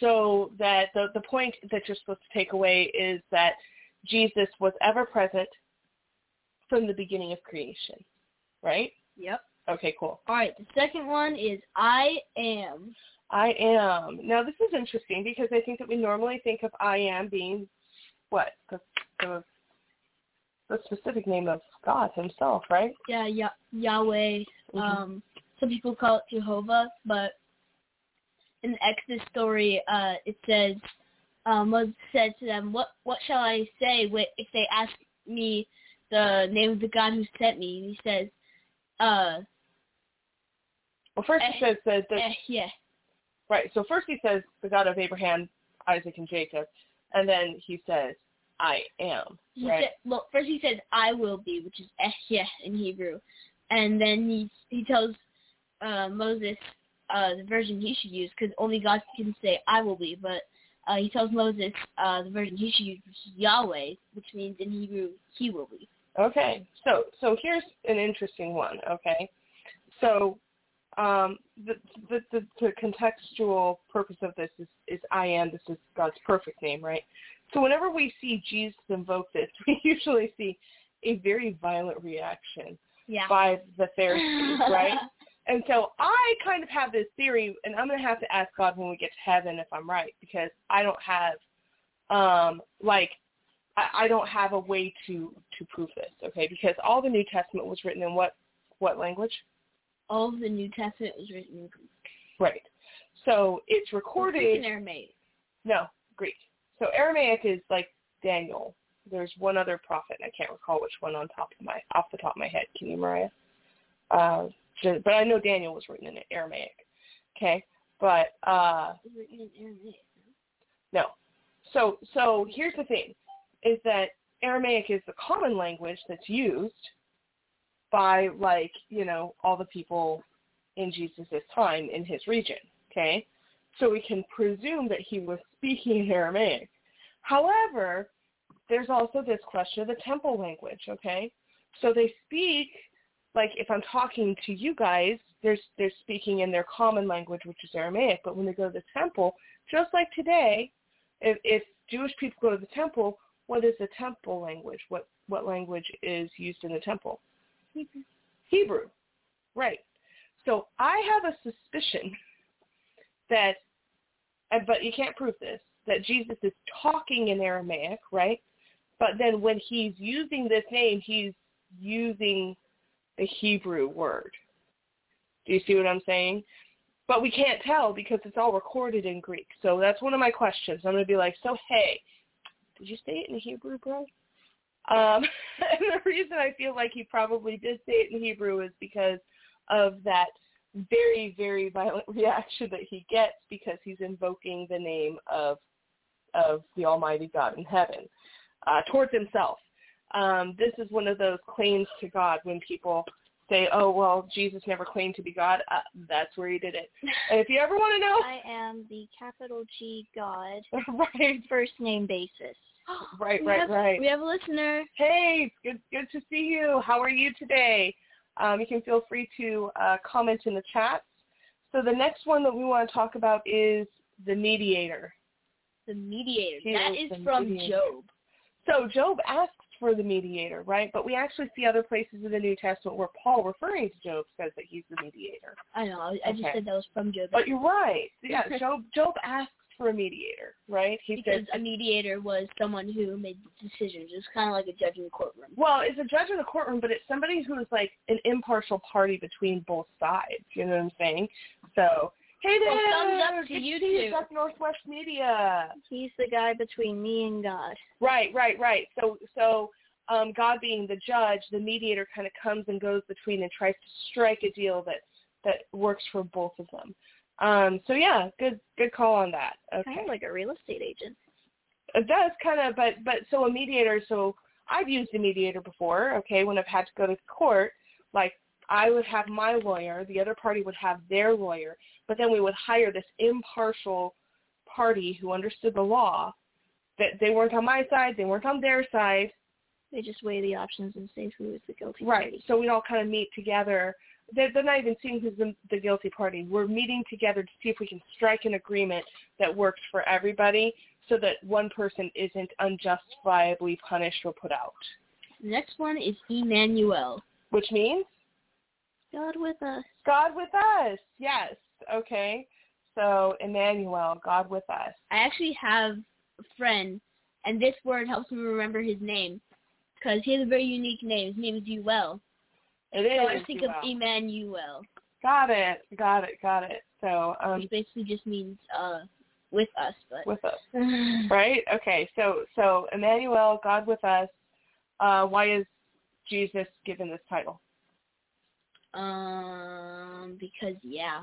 so that the, the point that you're supposed to take away is that Jesus was ever present from the beginning of creation, right? Yep. Okay, cool. All right. The second one is I am. I am. Now this is interesting because I think that we normally think of I am being what the the, the specific name of God Himself, right? Yeah, Yah- Yahweh. Mhm. Um, some people call it Jehovah, but in the Exodus story, uh, it says um, Moses said to them, "What what shall I say if they ask me the name of the God who sent me?" And he says, "Uh, Well, first he Eh, says that, that eh, yeah, right. So first he says the God of Abraham, Isaac, and Jacob, and then he says I am. He Right. said, well, first he says, "I will be," which is "ehyeh" in Hebrew, and then he he tells uh, Moses uh, the version he should use because only God can say "I will be." But uh, he tells Moses uh, the version he should use, which is Yahweh, which means in Hebrew "He will be." Okay, so so here's an interesting one. Okay, so um, the, the the the contextual purpose of this is is I am. This is God's perfect name, right? So whenever we see Jesus invoke this, we usually see a very violent reaction Yeah. by the Pharisees, right? And so I kind of have this theory, and I'm going to have to ask God when we get to heaven if I'm right, because I don't have, um, like, I, I don't have a way to to prove this, okay? Because all the New Testament was written in what what language? All of the New Testament was written in Greek. Right. So it's recorded. and Aramaic. No, Greek. So Aramaic is like Daniel. There's one other prophet. And I can't recall which one on top of my off the top of my head. Can you, Moriah? Uh, but I know Daniel was written in Aramaic. Okay, but uh, written in Aramaic. no. So so here's the thing, is that Aramaic is the common language that's used by like you know all the people in Jesus' time in his region. Okay, so we can presume that he was speaking in Aramaic. However, there's also this question of the temple language. Okay, so they speak like if I'm talking to you guys, there's they're speaking in their common language, which is Aramaic. But when they go to the temple, just like today, if, if Jewish people go to the temple, what is the temple language? What what language is used in the temple? Hebrew. Right? So I have a suspicion that, but you can't prove this, that Jesus is talking in Aramaic, right? But then when he's using this name, he's using the Hebrew word. Do you see what I'm saying? But we can't tell because it's all recorded in Greek. So that's one of my questions. I'm going to be like, so hey, did you say it in Hebrew, bro? Um, and the reason I feel like he probably did say it in Hebrew is because of that very, very violent reaction that he gets because he's invoking the name of of the Almighty God in heaven uh, towards himself. Um, this is one of those claims to God when people say, "Oh, well, Jesus never claimed to be God." Uh, that's where he did it. And if you ever want to know, I am the capital G God, right, first name basis. right, right, have, right. We have a listener. Hey, good good to see you. How are you today? Um, you can feel free to uh, comment in the chat. So the next one that we want to talk about is the mediator. The mediator. He that is is from mediator. Job. So Job asks for the mediator, right? But we actually see other places in the New Testament where Paul, referring to Job, says that he's the mediator. I know. I I just Okay. said that was from Job. But you're right. Yeah, Job Job asks for a mediator, right? He because says a mediator was someone who made decisions. It's kind of like a judge in the courtroom. Well, it's a judge in the courtroom, but it's somebody who is like an impartial party between both sides. You know what I'm saying? So, hey there, Well, thumbs up to you you, Northwest Media. He's the guy between me and God. Right, right, right. So, so um, God being the judge, the mediator kind of comes and goes between and tries to strike a deal that that works for both of them. Um, so yeah, good good call on that. Okay. Kind of like a real estate agent. It does kind of, but but so a mediator. So I've used a mediator before. Okay, when I've had to go to court, like I would have my lawyer, the other party would have their lawyer, but then we would hire this impartial party who understood the law. That they weren't on my side, they weren't on their side. They just weigh the options and say who is the guilty Right. party. So we'd all kind of meet together they're, they're not even seeing who's the, the guilty party. We're meeting together to see if we can strike an agreement that works for everybody, so that one person isn't unjustifiably punished or put out. The next one is Emmanuel. Which means God with us. God with us. Yes. Okay. So Emmanuel, God with us. I actually have a friend, and this word helps me remember his name because he has a very unique name. His name is Uel. It is. So I think of. Emmanuel, Got it. Got it. Got it. So um, which basically just means uh, with us. But with us, right? Okay. So so Emmanuel, God with us. Uh, why is Jesus given this title? um, because yeah,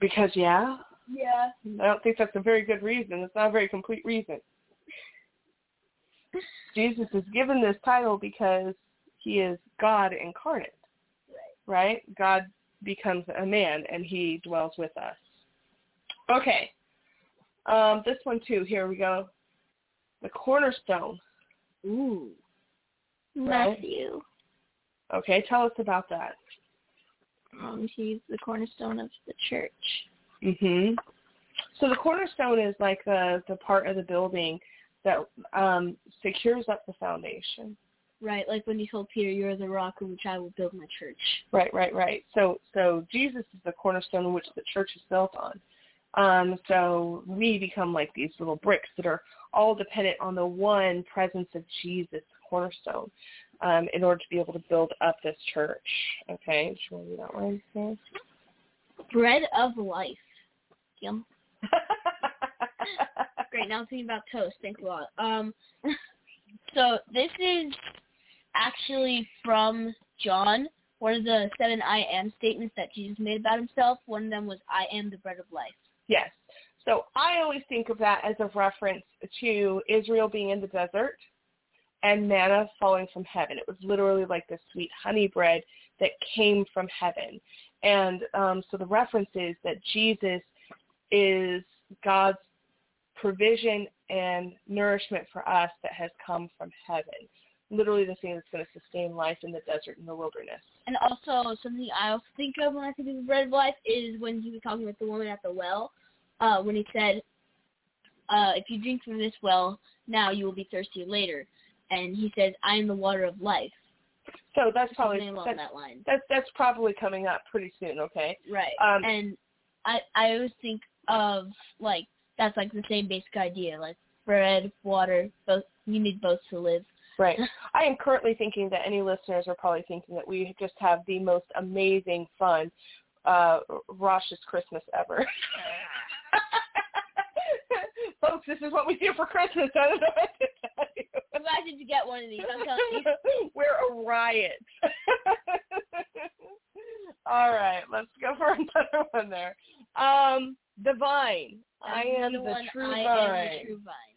Because yeah, yeah, I don't think that's a very good reason. It's not a very complete reason. Jesus is given this title because he is God incarnate. Right. God becomes a man and he dwells with us. Okay. Um, this one too. Here we go. The cornerstone. ooh, Right. Matthew. Okay, tell us about that. Um, he's the cornerstone of the church. Mhm. So the cornerstone is like the the part of the building that um secures up the foundation. Right. Like when you told Peter, "You're the rock on which I will build my church." Right, right, right. So so Jesus is the cornerstone in which the church is built on. Um, so we become like these little bricks that are all dependent on the one presence of Jesus, cornerstone, um, in order to be able to build up this church. Okay, should we read that one? Okay. Bread of life. Yum. Great. Now I'm thinking about toast. Thanks a lot. Um, so this is actually from John, one of the seven I am statements that Jesus made about himself. One of them was, "I am the bread of life." Yes. So I always think of that as a reference to Israel being in the desert and manna falling from heaven. It was literally like the sweet honey bread that came from heaven. And um, so the reference is that Jesus is God's provision and nourishment for us that has come from heaven. Literally the thing that's going to sustain life in the desert and the wilderness. And also something I also think of when I think of the bread of life is when he was talking with the woman at the well, uh, when he said, uh, "If you drink from this well now, you will be thirsty later." And he says, "I am the water of life." So that's probably that's, that line. that's that's probably coming up pretty soon. Okay. Right. Um, and I I always think of like that's like the same basic idea, like bread, water, both you need both to live. Right. I am currently thinking that any listeners are probably thinking that we just have the most amazing fun uh Rosh's Christmas ever. Folks, this is what we do for Christmas. I don't know what to tell you. I'm glad you get one of these. I'm telling you. We're a riot. All right, let's go for another one there. Um, the vine. I am the one, true I vine. am the true vine.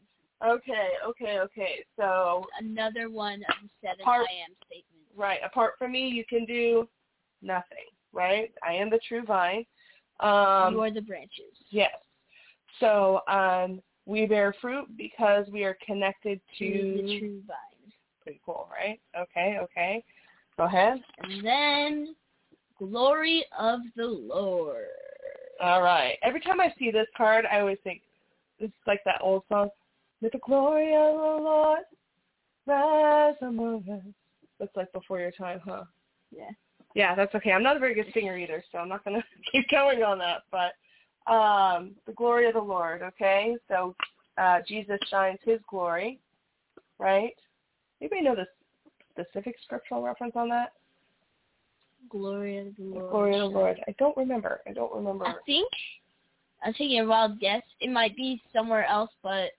Okay, okay, okay. So Another one of the seven Part- I am statements. right, apart from me, you can do nothing. Right? I am the true vine. Um, you are the branches. yes. So um, we bear fruit because we are connected to. the true vine. Pretty cool, right? Okay, okay. Go ahead. And then glory of the Lord. All right. Every time I see this card, I always think it's like that old song. Let the glory of the Lord rise among us. That's like before your time, huh? Yeah. Yeah, that's okay. I'm not a very good singer either, so I'm not going to keep going on that. But um, the glory of the Lord, okay? So uh, Jesus shines his glory, right? Anybody know the specific scriptural reference on that? Glory of the The Lord. glory of the Lord. I don't remember. I don't remember. I think I'm taking a wild guess. It might be somewhere else, but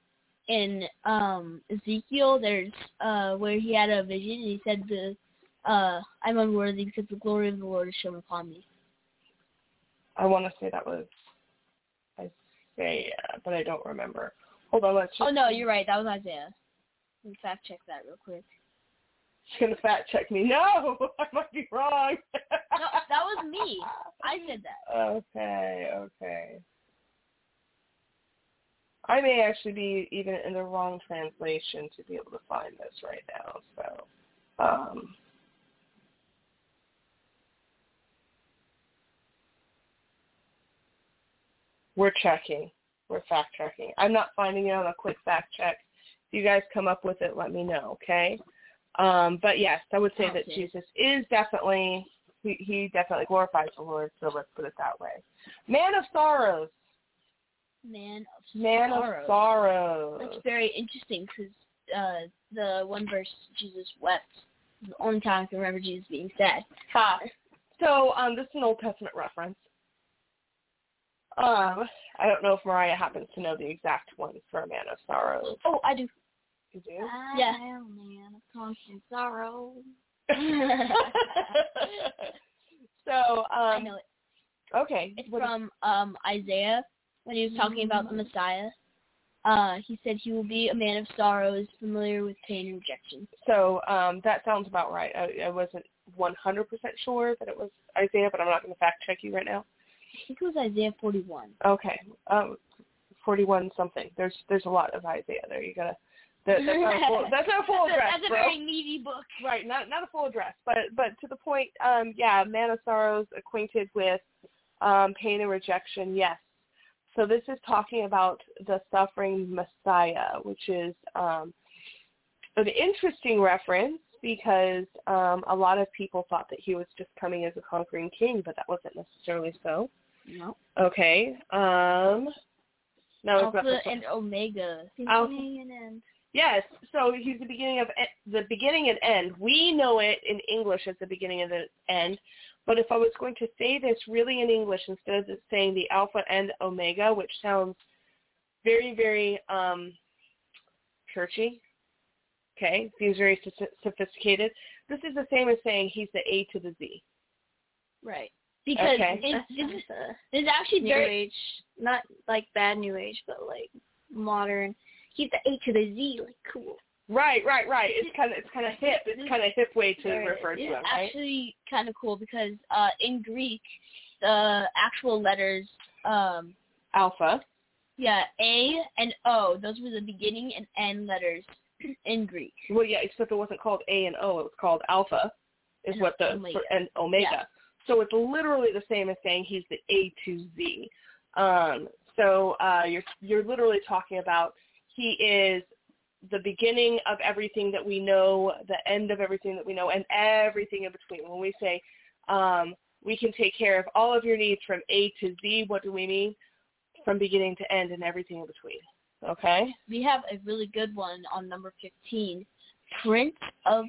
in um Ezekiel, there's uh where he had a vision and he said the uh I'm unworthy because the glory of the Lord is shown upon me. I want to say that was Isaiah, but I don't remember. Hold on, let's just. Oh no, you're right. That was Isaiah. Let me fact check that real quick. She's gonna fact check me. No, I might be wrong. No, that was me. I said that. Okay, okay. I may actually be even in the wrong translation to be able to find this right now. So, um, we're checking. We're fact checking. I'm not finding it on a quick fact check. If you guys come up with it, let me know, okay? Um, but yes, I would say okay. that Jesus is definitely, he, he definitely glorifies the Lord, so let's put it that way. Man of sorrows, Man of Man sorrows. of sorrows. That's very interesting because uh, the one verse Jesus wept is the only time I can remember Jesus being sad. Ha. So um, this is an Old Testament reference. Um, I don't know if Moriah happens to know the exact one for a man of sorrows. Oh, I do. You do? Yeah. Am man of constant sorrow. so I um, know it. okay. It's What- from um, Isaiah when he was talking about the Messiah. Uh, he said he will be a man of sorrows, familiar with pain and rejection. So um, that sounds about right. I, I wasn't 100% sure that it was Isaiah, but I'm not going to fact check you right now. I think it was Isaiah 41. Okay, um, 41 something. There's there's a lot of Isaiah there. You gotta. That, that's not a full. That's not a full that's, a, address, that's a bro. very meaty book. Right, not not a full address, but but to the point. Um, yeah, man of sorrows, acquainted with um, pain and rejection. Yes. So this is talking about the suffering Messiah, which is um, an interesting reference because um, a lot of people thought that he was just coming as a conquering king, but that wasn't necessarily so. No. Okay. Um, now Alpha the- and Omega. Alpha- Beginning and end. Yes, so he's the beginning of e- the beginning and end. We know it in English as the beginning and the end, but if I was going to say this really in English instead of just saying the alpha and omega, which sounds very very um, churchy, okay, seems very sophisticated. This is the same as saying he's the A to the Z. Right. Because Okay. it, That's this, is, nice, uh, this is actually new very age, not like bad new age, but like modern. He's the A to the Z, like cool. Right, right, right. It's kind of it's kind of hip. It's kind of hip way to Right. refer to It's him, right? actually kind of cool because uh, in Greek, the actual letters, um, Alpha. yeah, A and O, those were the beginning and end letters in Greek. Well, yeah, except it wasn't called A and O. It was called Alpha, is And what the Omega. and Omega. Yeah. So it's literally the same as saying he's the A to Z. Um, so uh, you're you're literally talking about he is the beginning of everything that we know, the end of everything that we know, and everything in between. When we say um, we can take care of all of your needs from A to Z, what do we mean? From beginning to end and everything in between. Okay. We have a really good one on number 15, Prince of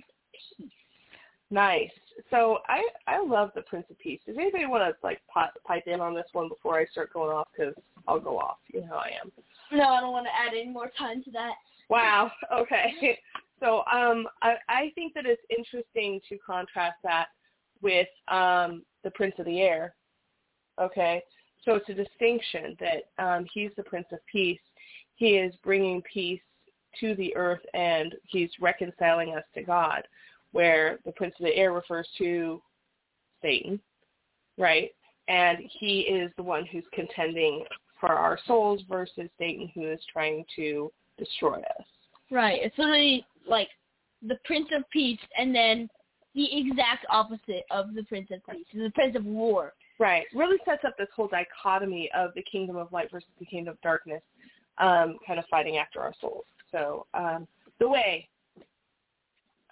Nice. So I I love the Prince of Peace. Does anybody want to like pipe, pipe in on this one before I start going off? Because I'll go off. You know how I am. No, I don't want to add any more time to that. Wow. Okay. So um, I I think that it's interesting to contrast that with um the Prince of the Air. Okay. So it's a distinction that um, he's the Prince of Peace. He is bringing peace to the earth and he's reconciling us to God. Where the Prince of the Air refers to Satan, right? And he is the one who's contending for our souls versus Satan who is trying to destroy us. Right. It's literally like the Prince of Peace and then the exact opposite of the Prince of Peace. The Prince of War. Right. Really sets up this whole dichotomy of the kingdom of light versus the kingdom of darkness, um, kind of fighting after our souls. So um, the way.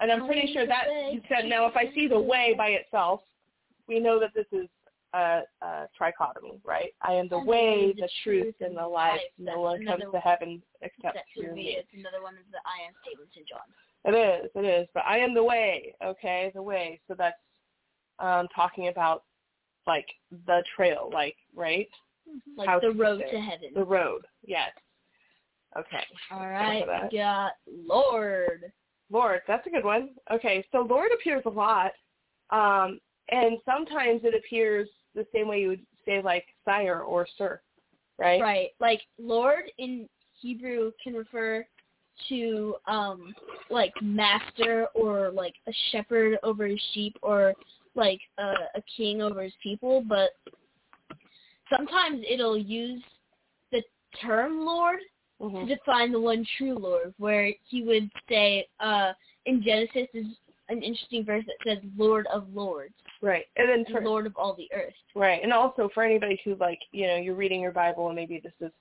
And I'm pretty sure that you said now if I see the way by itself, we know that this is a, a trichotomy, right? I am the way, the truth, and the life. No one comes to heaven except through me. it's another one of the I am statements in John. It is, it is. But I am the way, okay, the way. So that's um talking about like the trail, like right? Like How the road to heaven. The road, yes. Okay. All right. got Lord. Lord, that's a good one. Okay, so Lord appears a lot. Um and sometimes it appears the same way you would say like sire or sir. Right? Right. Like Lord in Hebrew can refer to um like master or like a shepherd over his sheep or like a, a king over his people, but sometimes it'll use the term Lord Mhm. to define the one true Lord, where he would say uh in Genesis is an interesting verse that says Lord of Lords, Right. And then for, Lord of all the earth. Right. And also for anybody who like, you know, you're reading your Bible and maybe this is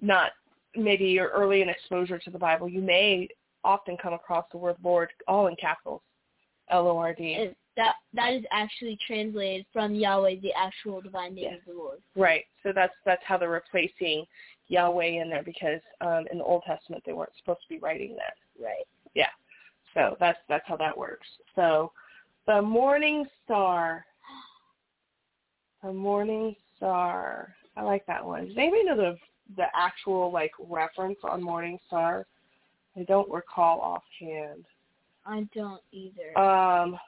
not maybe you're early in exposure to the Bible, you may often come across the word Lord all in capitals. L O R D. And that that is actually translated from Yahweh, the actual divine name Yes. of the Lord. Right. So that's that's how they're replacing Yahweh in there because um in the Old Testament they weren't supposed to be writing that. Right. Yeah. So that's that's how that works. So the morning star. The morning star. I like that one. Does anybody know the the actual like reference on Morning Star? I don't recall offhand. I don't either. Um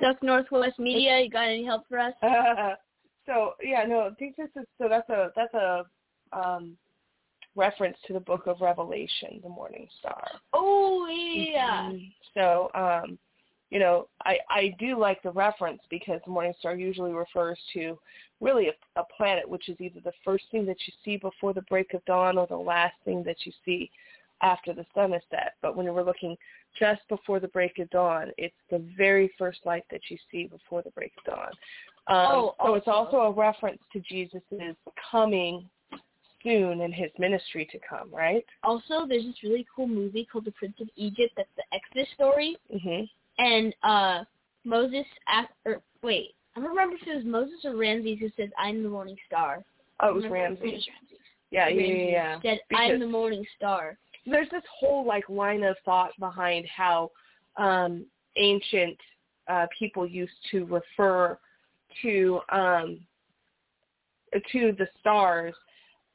Duck Northwest Media, you got any help for us? so yeah, no, I think this is so that's a that's a um reference to the book of Revelation, the morning star. Oh yeah. Mhm. So, um, you know, I I do like the reference because the morning star usually refers to really a, a planet, which is either the first thing that you see before the break of dawn or the last thing that you see after the sun is set. But when we're looking just before the break of dawn, it's the very first light that you see before the break of dawn. Um, Oh, so it's also- a reference to Jesus' coming soon and his ministry to come, right? Also, there's this really cool movie called The Prince of Egypt. That's the Exodus story, Mhm. and uh Moses. Asked, or wait, I don't remember if it was Moses or Ramses who says, "I'm the morning star." Oh, it was Ramses. It was Ramses. Yeah, yeah, yeah, yeah. Said, Because- "I'm the morning star." there's this whole like line of thought behind how um ancient uh people used to refer to um to the stars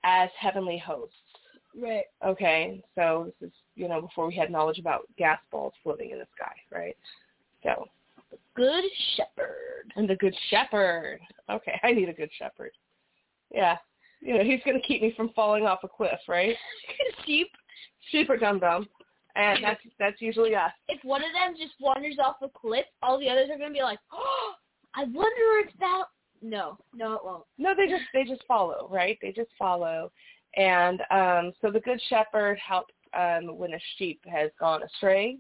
as heavenly hosts Right. okay so this is you know before we had knowledge about gas balls floating in the sky right so the Good Shepherd. and the good shepherd okay i need a good shepherd yeah you know he's going to keep me from falling off a cliff right Sheep. super dumb dumb. and that's that's usually us If one of them just wanders off a cliff, all the others are gonna be like, "Oh, I wonder if that." No, no, it won't. No, they just they just follow, right? They just follow. And um so the good shepherd helps um when a sheep has gone astray.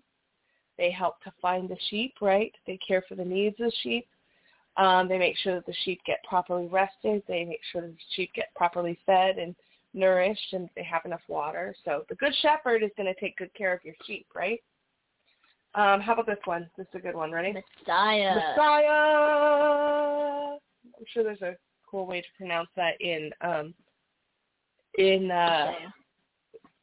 They help to find the sheep, right? They care for the needs of the sheep. Um, they make sure that the sheep get properly rested. They make sure that the sheep get properly fed and nourished and they have enough water. So the good shepherd is going to take good care of your sheep, right? Um, how about this one? This is a good one. Ready? Messiah. Messiah. I'm sure there's a cool way to pronounce that in um in uh Messiah.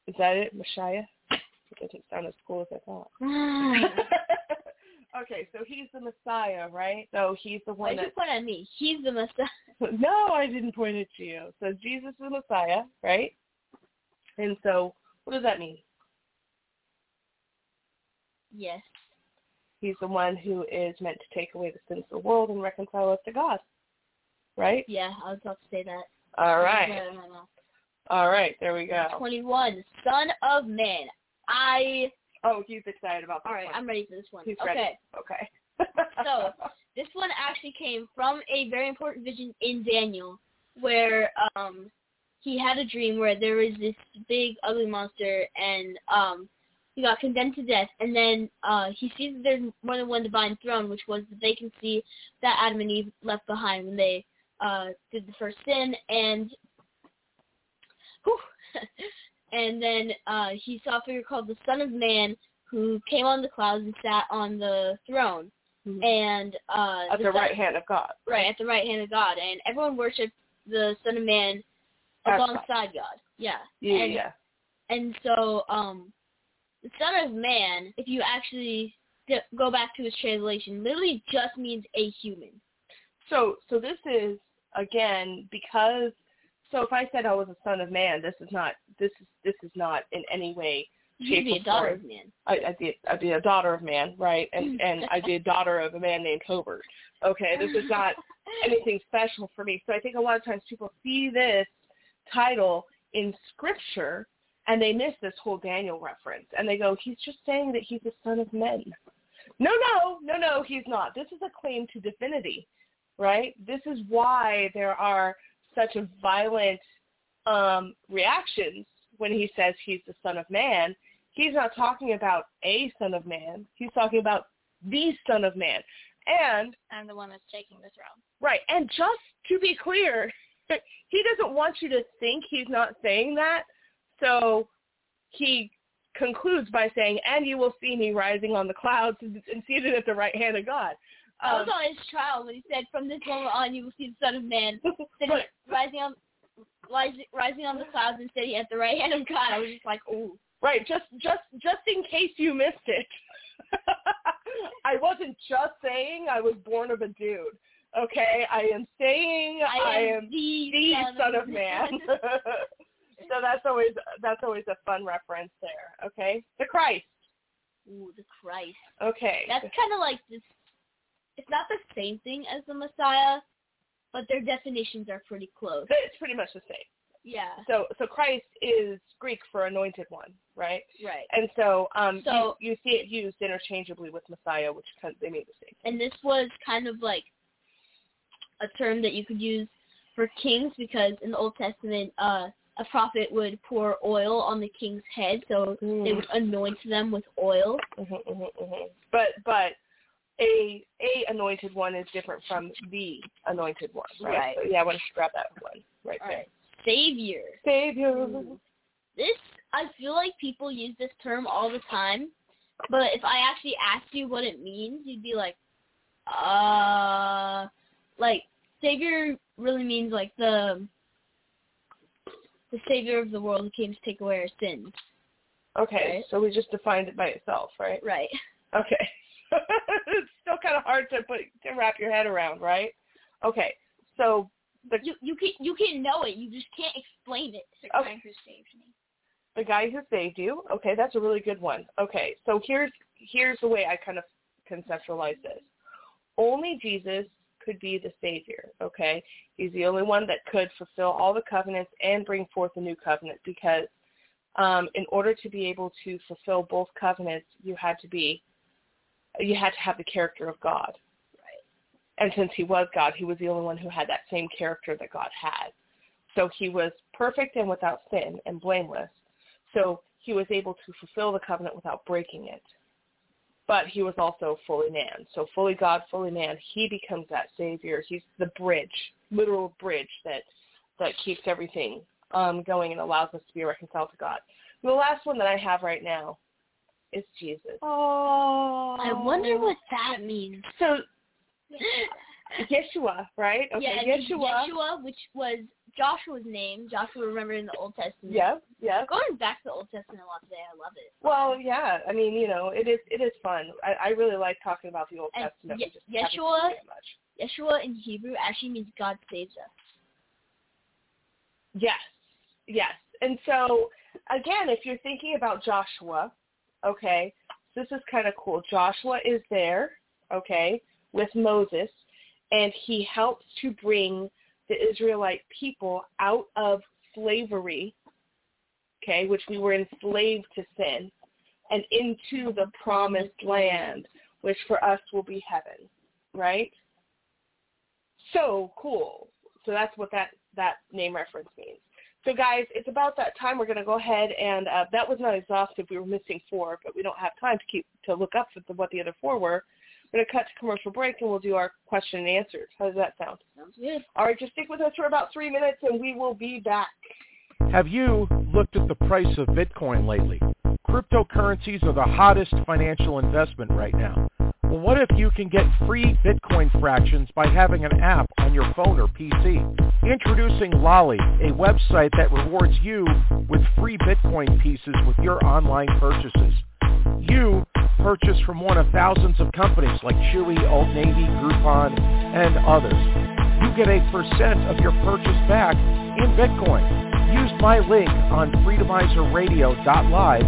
is that it? Messiah? It doesn't sound as cool as I thought. okay, so he's the Messiah, right? So he's the Why one did you that point at me? He's the Messiah. No, I didn't point it to you. So Jesus is the Messiah, right? And so what does that mean? Yes. He's the one who is meant to take away the sins of the world and reconcile us to God. Right? Yeah, I was about to say that. All right. Yeah, no, no. All right, there we go. 21, Son of Man. I. Oh, he's excited about this All right, one. I'm ready for this one. He's okay. ready. Okay. So, This one actually came from a very important vision in Daniel, where um he had a dream where there was this big ugly monster and um he got condemned to death and then uh he sees that there's more than one divine throne, which was the vacancy that Adam and Eve left behind when they uh did the first sin and whew, and then uh he saw a figure called the Son of Man who came on the clouds and sat on the throne Mhm. and uh At the Son- right hand of God. right at the right hand of God, and everyone worshipped the Son of Man alongside God. Yeah. Yeah, and, yeah. And so, um, the Son of Man, if you actually go back to his translation, literally just means a human. So, so this is again because. So if I said I was a son of man, this is not. This is this is not in any way. You could be a daughter of man. I, I'd be I'd be a daughter of man, right? And mm. and I'd be a daughter of a man named Hobart. Okay, this is not anything special for me. So I think a lot of times people see this title in scripture and they miss this whole Daniel reference and they go, he's just saying that he's the son of men. No, no, no, no, he's not. This is a claim to divinity, right? This is why there are such a violent um, reactions when he says he's the son of man. he's not talking about a son of man. He's talking about the son of man. And I'm the one that's taking the throne. right, and just to be clear, he doesn't want you to think he's not saying that. So he concludes by saying, "And you will see me rising on the clouds and seated at the right hand of God." I was Um, on his trial when he said, "From this moment on, you will see the Son of Man sitting, rising on, rising, on the clouds and sitting at the right hand of God." I was just like, "Oh, Right, just just just in case you missed it. I wasn't just saying I was born of a dude. Okay, I am saying I, am the, the son of man. so that's always that's always a fun reference there. Okay, the Christ. Ooh, the Christ. Okay, That's kind of like this. It's not the same thing as the Messiah, but their definitions are pretty close. it's pretty much the same. Yeah. So so Christ is Greek for anointed one, right? Right. And so um So- you, you see it used interchangeably with Messiah, which kind of, they made the same. And this was kind of like a term that you could use for kings because in the Old Testament, uh, a prophet would pour oil on the king's head, so they would anoint them with oil. hmm hmm hmm But but a a anointed one is different from the anointed one, right? Right. So yeah, I want to grab that one right All there. right. Savior. Savior. This I feel like people use this term all the time, but if I actually asked you what it means, you'd be like, uh, like savior really means like the the savior of the world who came to take away our sins. Okay, Right. so we just defined it by itself, right? Right. Okay. it's still kind of hard to put to wrap your head around, right? Okay, so the You you can you can know it, you just can't explain it. The Okay. guy who saved me. the guy who saved you. Okay, that's a really good one. Okay, so here's here's the way I kind of conceptualize this. Only Jesus could be the savior. Okay, he's the only one that could fulfill all the covenants and bring forth a new covenant because um, in order to be able to fulfill both covenants, you had to be you had to have the character of God. Right. And since he was God, he was the only one who had that same character that God had. So he was perfect and without sin and blameless. So he was able to fulfill the covenant without breaking it. But he was also fully man. So fully God, fully man, he becomes that savior. He's the bridge, literal bridge that that keeps everything um, going and allows us to be reconciled to God. The last one that I have right now is Jesus. Oh. I wonder what that means. So Yeshua, right? Okay, yeah, and Yeshua. Yeshua, which was Joshua's name. Joshua, remember in the Old Testament. Yeah, yeah. Going back to the Old Testament a lot today, I love it. Well, yeah. I mean, you know, it is it is fun. I, I really like talking about the Old And Testament. Ye- Yeshua- much. Yeshua in Hebrew actually means God saves us. Yes, yes. And so, again, if you're thinking about Joshua, okay, this is kind of cool. Joshua is there, okay, with Moses, and he helps to bring the Israelite people out of slavery, okay, which we were enslaved to sin, and into the promised land, which for us will be heaven, right? So cool. So that's what that that name reference means. So guys, it's about that time. We're going to go ahead and uh, that was not exhaustive. We were missing four, but we don't have time to keep to look up what the other four were. We're going to cut to commercial break and we'll do our question and answers. How does that sound? Sounds good. All right, just stick with us for about three minutes and we will be back. Have you looked at the price of Bitcoin lately? Cryptocurrencies are the hottest financial investment right now. Well, what if you can get free Bitcoin fractions by having an app on your phone or PC? Introducing Lolli, a website that rewards you with free Bitcoin pieces with your online purchases. You purchase from one of thousands of companies like Chewy, Old Navy, Groupon, and others. You get a percent of your purchase back in Bitcoin. Use my link on freedomizerradio.live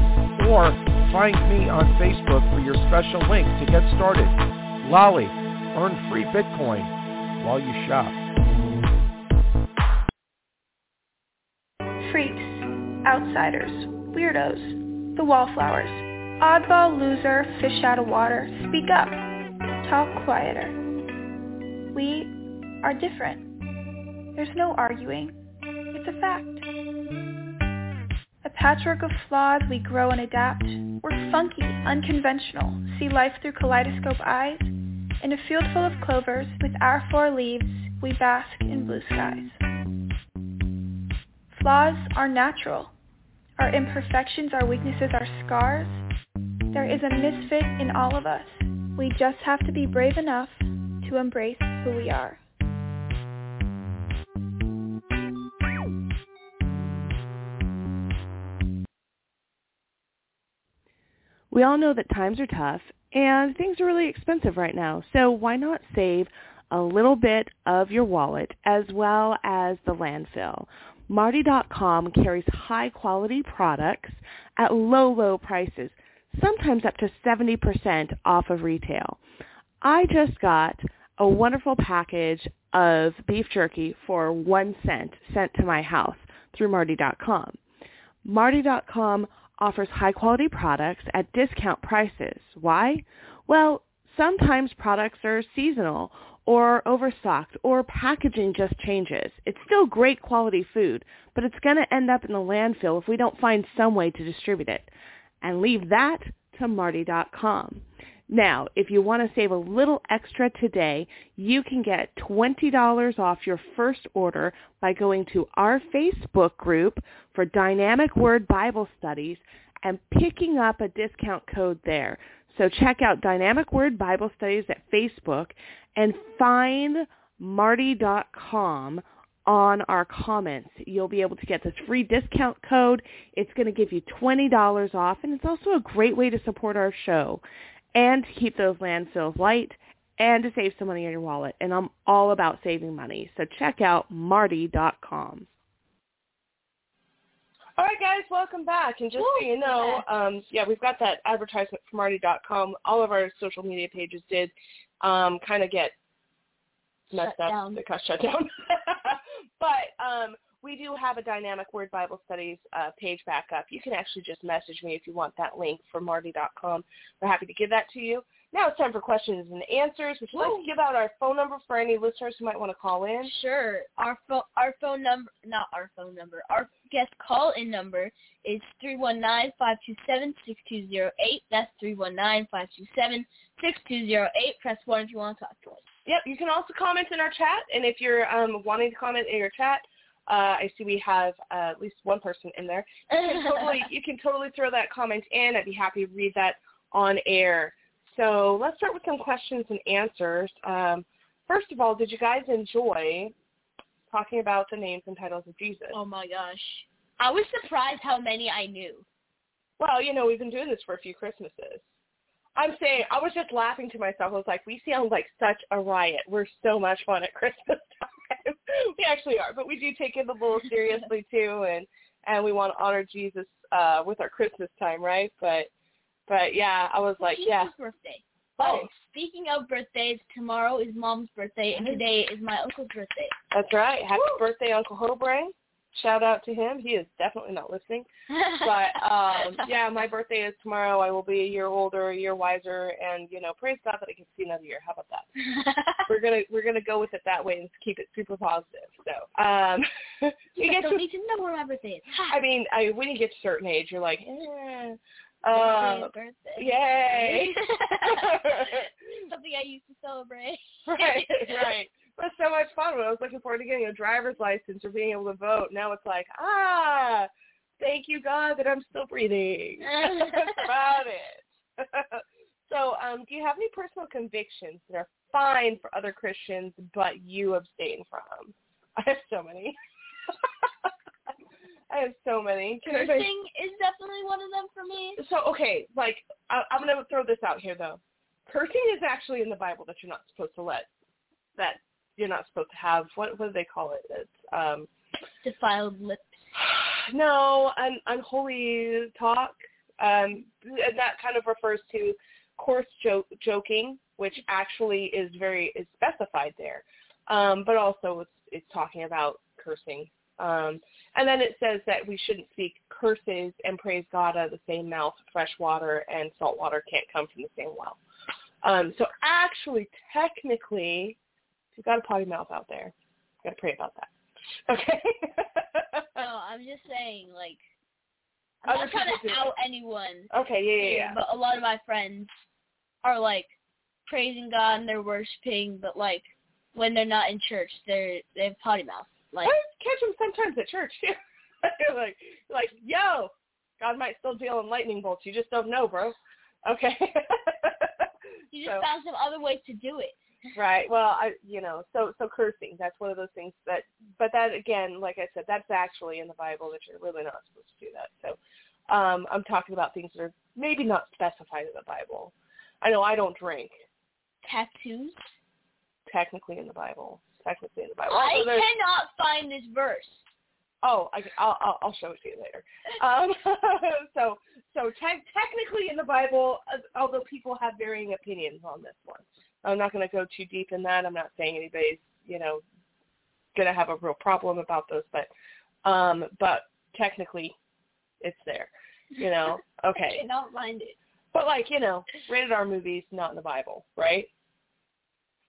or find me on Facebook for your special link to get started. Lolli, earn free Bitcoin while you shop. Freaks, outsiders, weirdos, the wallflowers, oddball loser, fish out of water, speak up, talk quieter. We are different. There's no arguing. It's a fact. A patchwork of flaws we grow and adapt. We're funky, unconventional, see life through kaleidoscope eyes. In a field full of clovers, with our four leaves, we bask in blue skies. Flaws are natural. Our imperfections, our weaknesses, our scars. There is a misfit in all of us. We just have to be brave enough to embrace who we are. We all know that times are tough and things are really expensive right now. So why not save a little bit of your wallet as well as the landfill? Martie.com carries high quality products at low, low prices, sometimes up to 70% off of retail. I just got a wonderful package of beef jerky for one cent sent to my house through Martie.com. Martie.com offers high quality products at discount prices. Why? Well, sometimes products are seasonal or overstocked or packaging just changes. It's still great quality food, but it's going to end up in the landfill if we don't find some way to distribute it. And leave that to Martie.com. Now, if you want to save a little extra today, you can get $20 off your first order by going to our Facebook group for Dynamic Word Bible Studies and picking up a discount code there. So check out Dynamic Word Bible Studies at Facebook and find martie.com on our comments. You'll be able to get this free discount code. It's going to give you $20 off, and it's also a great way to support our show and to keep those landfills light and to save some money in your wallet. And I'm all about saving money. So check out martie.com. All right, guys, welcome back. And just so you know, um, yeah, we've got that advertisement from Martie.com. All of our social media pages did um, kind of get messed Shut up. down. They got shut down. but um, we do have a Dynamic Word Bible Studies uh, page back up. You can actually just message me if you want that link from Martie.com. We're happy to give that to you. Now it's time for questions and answers. Would you like to give out our phone number for any listeners who might want to call in? Sure. Our phone, our phone number, not our phone number. Our guest call-in number is three one nine five two seven six two zero eight. That's three one nine five two seven six two zero eight. Press one if you want to talk to us. Yep, you can also comment in our chat, and if you're um, wanting to comment in your chat, uh, I see we have uh, at least one person in there. You can, totally, you can totally throw that comment in. I'd be happy to read that on air. So let's start with some questions and answers. Um, first of all, did you guys enjoy talking about the names and titles of Jesus? oh my gosh, I was surprised how many I knew. Well, you know, we've been doing this for a few Christmases. I'm saying, I was just laughing to myself. I was like, we sound like such a riot. We're so much fun at Christmas time. we actually are, but we do take it a little seriously too, and and we want to honor Jesus uh with our Christmas time, right? But but yeah, I was like, Jesus' yeah, birthday. Right. Oh, speaking of birthdays, tomorrow is Mom's birthday, and today is my uncle's birthday. that's right. Happy birthday, Uncle Hobrain. Shout out to him. He is definitely not listening. but um yeah, my birthday is tomorrow. I will be a year older, a year wiser, and you know, praise God that I can see another year. How about that? We're gonna we're gonna go with it that way and keep it super positive. So um, you guys get don't to, need to know where my birthday is. I mean, I when you get to a certain age, you're like, eh, uh, birthday. yay. Something I used to celebrate. right, right. It's so much fun. When I was looking forward to getting a driver's license or being able to vote, now it's like, ah, thank you God that I'm still breathing. That's about it. so, um, do you have any personal convictions that are fine for other Christians, but you abstain from? I have so many. I have so many. Can I- Cursing is definitely one of them for me. so okay, like I, I'm gonna throw this out here though. Cursing is actually in the Bible that you're not supposed to let that you're not supposed to have. What what do they call it? It's um Defiled lips. no un, unholy talk. Um, and that kind of refers to coarse joke, joking, which actually is very is specified there. Um, but also it's it's talking about cursing. Um, and then it says that we shouldn't speak curses and praise God out of the same mouth. Fresh water and salt water can't come from the same well. Um, so actually, technically, you've got a potty mouth out there, you got to pray about that. Okay. No, I'm just saying, like, I'm Other not trying to out anyone. Okay, yeah, yeah, yeah. But a lot of my friends are like praising God and they're worshiping, but like when they're not in church, they're they have potty mouth. Like I catch them sometimes at church too. Like, like, yo, God might still deal in lightning bolts. You just don't know, bro. Okay. you just So- found some other ways to do it. Right. Well, I, you know, so so cursing. That's one of those things that, but that again, like I said, that's actually in the Bible that you're really not supposed to do that. So, um, I'm talking about things that are maybe not specified in the Bible. I know I don't drink. Tattoos. Technically in the Bible. Technically in the Bible. I So cannot find this verse. Oh, I, I'll, I'll I'll show it to you later. Um, so so te- technically in the Bible, uh, although people have varying opinions on this one, I'm not going to go too deep in that. I'm not saying anybody's you know going to have a real problem about those, but um, but technically, it's there. You know, okay. I cannot find it. But like you know, rated R movies not in the Bible, right?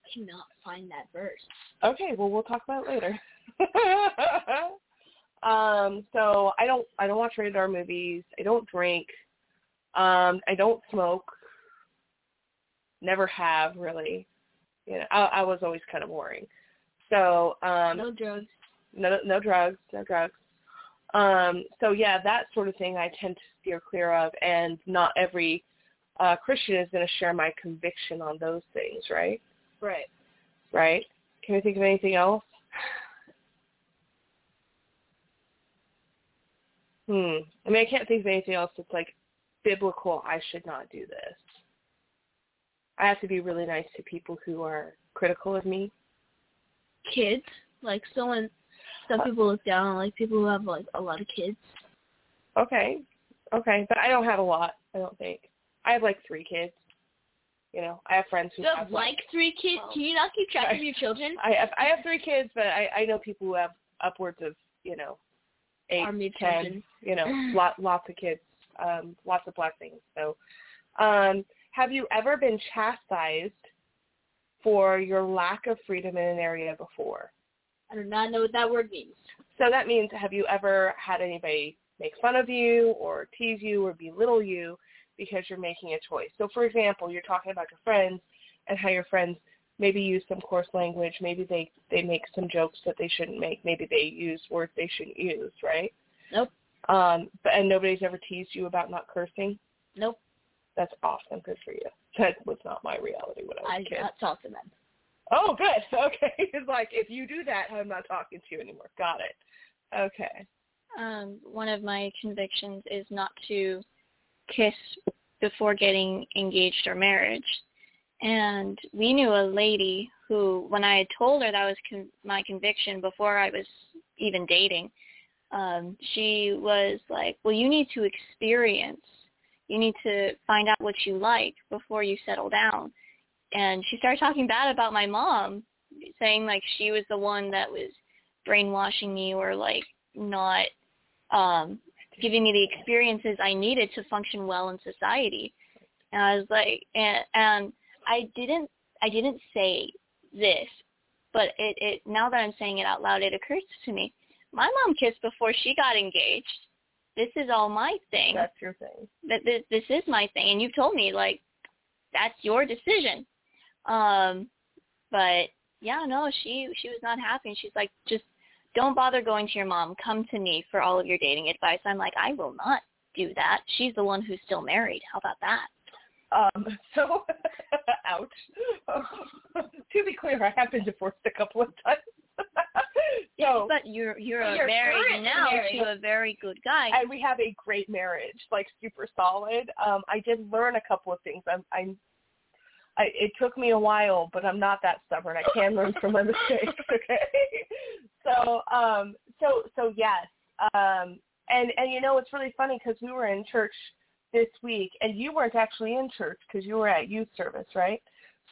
I cannot find that verse. Okay, well we'll talk about it later. um, so I don't I don't watch rated R movies. I don't drink. Um, I don't smoke. Never have really. You know, I, I was always kind of boring. So um, No drugs. no no drugs, no drugs. Um, so yeah, that sort of thing I tend to steer clear of, and not every uh, Christian is going to share my conviction on those things, right? Right. Right? Can we think of anything else? Hmm. I mean, I can't think of anything else that's like biblical. I should not do this. I have to be really nice to people who are critical of me. Kids. Like someone some Uh, people look down on like people who have like a lot of kids. Okay. Okay. But I don't have a lot, I don't think. I have like three kids. You know, I have friends who You have have like three kids? Can you not keep track of your children? I have I have three kids, but I I know people who have upwards of you know eight, Army ten, children. you know, lot lots of kids, um, lots of blessings. So, um, have you ever been chastised for your lack of freedom in an area before? I do not know what that word means. So that means have you ever had anybody make fun of you or tease you or belittle you because you're making a choice? So for example, you're talking about your friends and how your friends maybe use some coarse language, maybe they they make some jokes that they shouldn't make, maybe they use words they shouldn't use, right? Nope. Um, but and nobody's ever teased you about not cursing. Nope. That's awesome. Good for you. That was not my reality when I was I a kid. not talk to them. Oh, good. Okay. It's like if you do that, I'm not talking to you anymore. Got it. Okay. um, one of my convictions is not to kiss before getting engaged or marriage. And we knew a lady who, when I had told her that was con- my conviction before I was even dating, um, she was like, well, you need to experience. You need to find out what you like before you settle down. And she started talking bad about my mom, saying like she was the one that was brainwashing me or like not um giving me the experiences I needed to function well in society. And I was like and, and I didn't I didn't say this, but it, it now that I'm saying it out loud it occurs to me. My mom kissed before she got engaged. This is all my thing. That's your thing. That this, this is my thing and you've told me like that's your decision. Um but yeah, no, she she was not happy and she's like just don't bother going to your mom. Come to me for all of your dating advice. I'm like, I will not do that. She's the one who's still married. How about that? Um, so, ouch. to be clear, I have been divorced a couple of times. so, but you're you're, you're married now married. to a very good guy. and we have a great marriage, like super solid. Um, I did learn a couple of things. I'm, I'm I, it took me a while, but I'm not that stubborn. I can learn from my mistakes. Okay, so um, so so yes, um, and and you know it's really funny because we were in church this week, and you weren't actually in church because you were at youth service, right?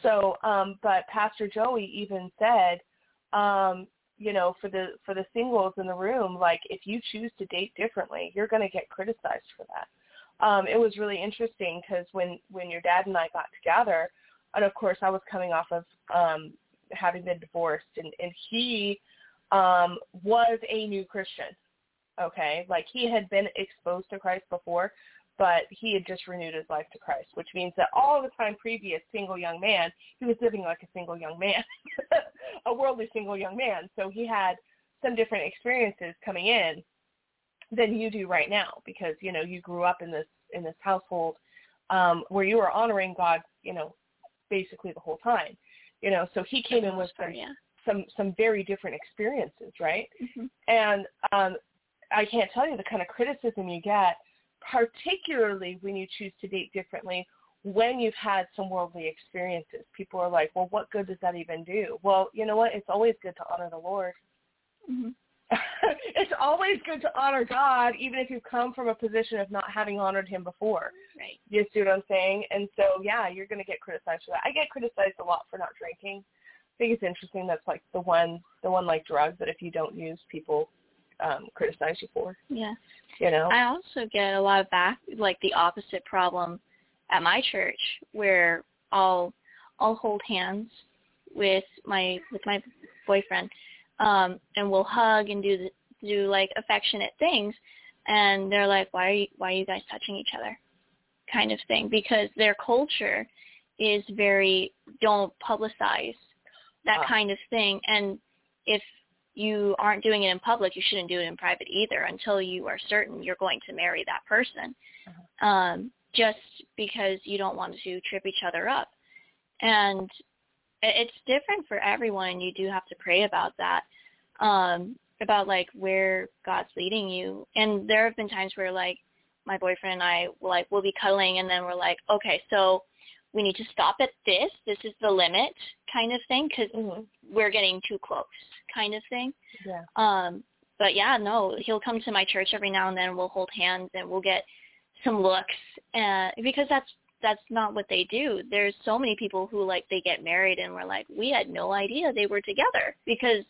So, um, but Pastor Joey even said, um, you know, for the for the singles in the room, like if you choose to date differently, you're going to get criticized for that. Um, it was really interesting because when when your dad and I got together, and of course I was coming off of um, having been divorced, and and he um, was a new Christian. Okay, like he had been exposed to Christ before, but he had just renewed his life to Christ, which means that all the time previous single young man, he was living like a single young man, a worldly single young man. So he had some different experiences coming in than you do right now because you know you grew up in this in this household um where you were honoring God, you know, basically the whole time. You know, so he came in with some yeah. some some very different experiences, right? hmm And um I can't tell you the kind of criticism you get, particularly when you choose to date differently when you've had some worldly experiences. People are like, well, what good does that even do? Well, you know what? It's always good to honor the Lord. hmm it's always good to honor God, even if you come from a position of not having honored him before. Right. You see what I'm saying? And so, yeah, you're going to get criticized for that. I get criticized a lot for not drinking. I think it's interesting. That's like the one, the one like drug that if you don't use, people um, criticize you for. Yeah. You know? I also get a lot of back like the opposite problem at my church where I'll I'll hold hands with my with my boyfriend um and we'll hug and do the, do like affectionate things and they're like why are you, why are you guys touching each other kind of thing because their culture is very don't publicize that Ah. kind of thing and if you aren't doing it in public, you shouldn't do it in private either until you are certain you're going to marry that person. Um, just because you don't want to trip each other up. And it's different for everyone and you do have to pray about that. Um, about like where God's leading you. And there have been times where like my boyfriend and I like we'll be cuddling and then we're like, okay, so we need to stop at this. This is the limit kind of thing because Mhm. we're getting too close kind of thing. Yeah. Um, but yeah, no, he'll come to my church every now and then. We'll hold hands and we'll get some looks, and, because that's that's not what they do. There's so many people who like they get married and we're like, we had no idea they were together because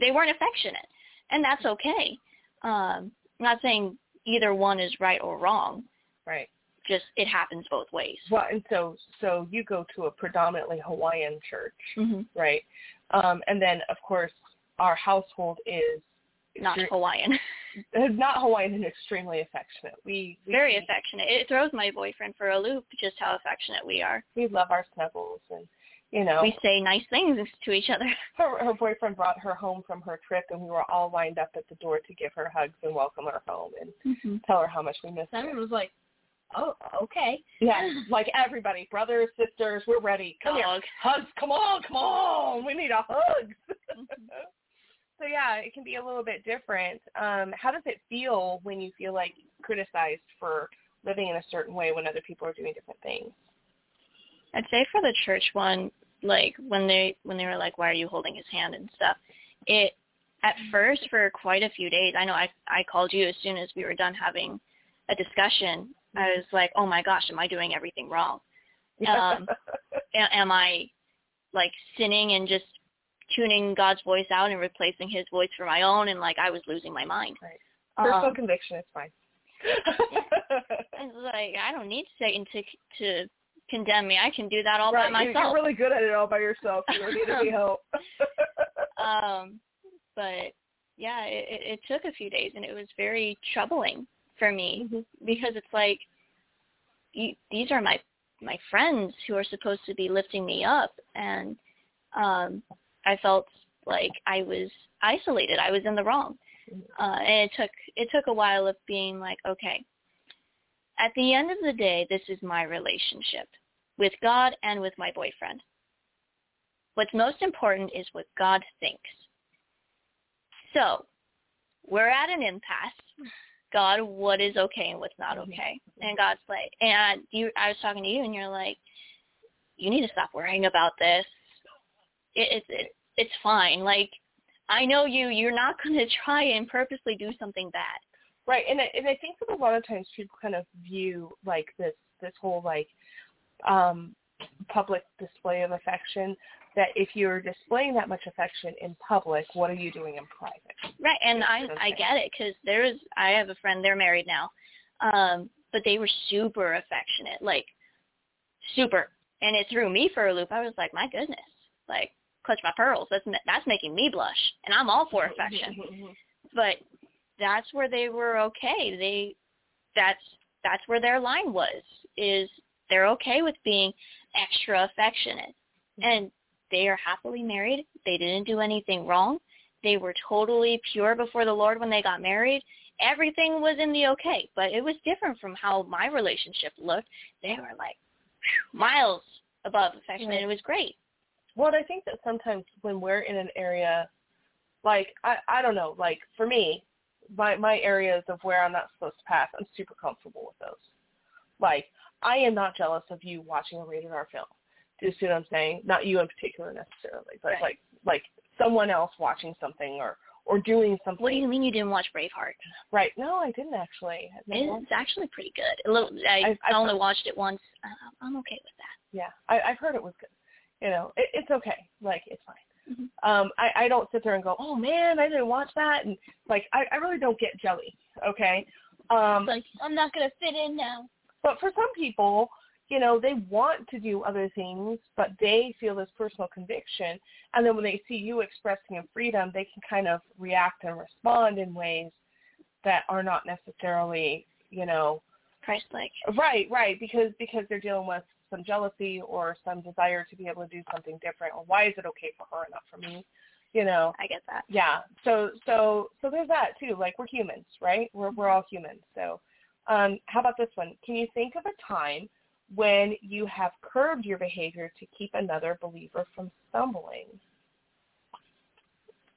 they weren't affectionate, and that's okay. Um, I'm not saying either one is right or wrong. Right. Just it happens both ways. Well, and so so you go to a predominantly Hawaiian church, hmm right? Um, and then of course our household is Not extre- Hawaiian. not Hawaiian and extremely affectionate. We, we Very affectionate. It throws my boyfriend for a loop just how affectionate we are. we love our snuggles and you know We say nice things to each other. her her boyfriend brought her home from her trip and we were all lined up at the door to give her hugs and welcome her home and Mm-hmm. tell her how much we miss her. Simon was like, "Oh, okay." Yeah, like everybody, brothers, sisters, we're ready. Come here. Dog. Hugs, come on, come on. We need a hug. so yeah, it can be a little bit different. Um, how does it feel when you feel like criticized for living in a certain way when other people are doing different things? I'd say for the church one, like when they when they were like, "Why are you holding his hand?" and stuff. It at first for quite a few days. I know I I called you as soon as we were done having a discussion. I was like, "Oh my gosh, am I doing everything wrong? Um, am I like sinning and just tuning God's voice out and replacing His voice for my own?" And like I was losing my mind. Right. Personal Um, conviction is fine. It's like I don't need Satan to to condemn me. I can do that all right, by myself. You're really good at it all by yourself. You don't need any help. um, but yeah, it, it, it took a few days, and it was very troubling for me Mhm. because it's like you, these are my my friends who are supposed to be lifting me up, and um, I felt like I was isolated. I was in the wrong, uh, and it took it took a while of being like, okay. At the end of the day, this is my relationship with God and with my boyfriend. What's most important is what God thinks. So, we're at an impasse. God, what is okay and what's not okay? And God's like, and you, I was talking to you, and you're like, you need to stop worrying about this. It, it's it, it's fine. Like, I know you. You're not going to try and purposely do something bad. Right, and I, and I think that a lot of times people kind of view like this this whole like um public display of affection that if you're displaying that much affection in public, what are you doing in private? Right, and I. I get it because there's I have a friend they're married now, um, but they were super affectionate, like super, and it threw me for a loop. I was like, my goodness, like clutch my pearls. That's that's making me blush, and I'm all for affection. But that's where they were okay. They that's that's where their line was is they're okay with being extra affectionate. And they are happily married. They didn't do anything wrong. They were totally pure before the Lord when they got married. Everything was in the okay, but it was different from how my relationship looked. They were like miles above affection, and it was great. Well, I think that sometimes when we're in an area, like I, I don't know, like for me, my my areas of where I'm not supposed to pass, I'm super comfortable with those. Like I am not jealous of you watching a rated R film. Do you see what I'm saying? Not you in particular necessarily, but Right. like like someone else watching something or or doing something. What do you mean you didn't watch Braveheart? Right? No, I didn't actually. I've never watched It's actually pretty good. A little. I, I've- I I've only heard- watched it once. Uh, I'm okay with that. Yeah, I, I've heard it was good. You know, it, it's okay. Like it's fine. Mhm. Um, I, I don't sit there and go, oh man, I didn't watch that, and like I, I really don't get jelly. Okay. Um, Like, I'm not going to fit in now. but for some people, you know, they want to do other things, but they feel this personal conviction, and then when they see you expressing in freedom, they can kind of react and respond in ways that are not necessarily, you know, Christ-like. Right, right, because because they're dealing with some jealousy or some desire to be able to do something different, or why is it okay for her and not for me? You know, I get that. yeah. So so so there's that too. Like we're humans, right? We're we're all humans. So, um, how about this one? Can you think of a time when you have curbed your behavior to keep another believer from stumbling?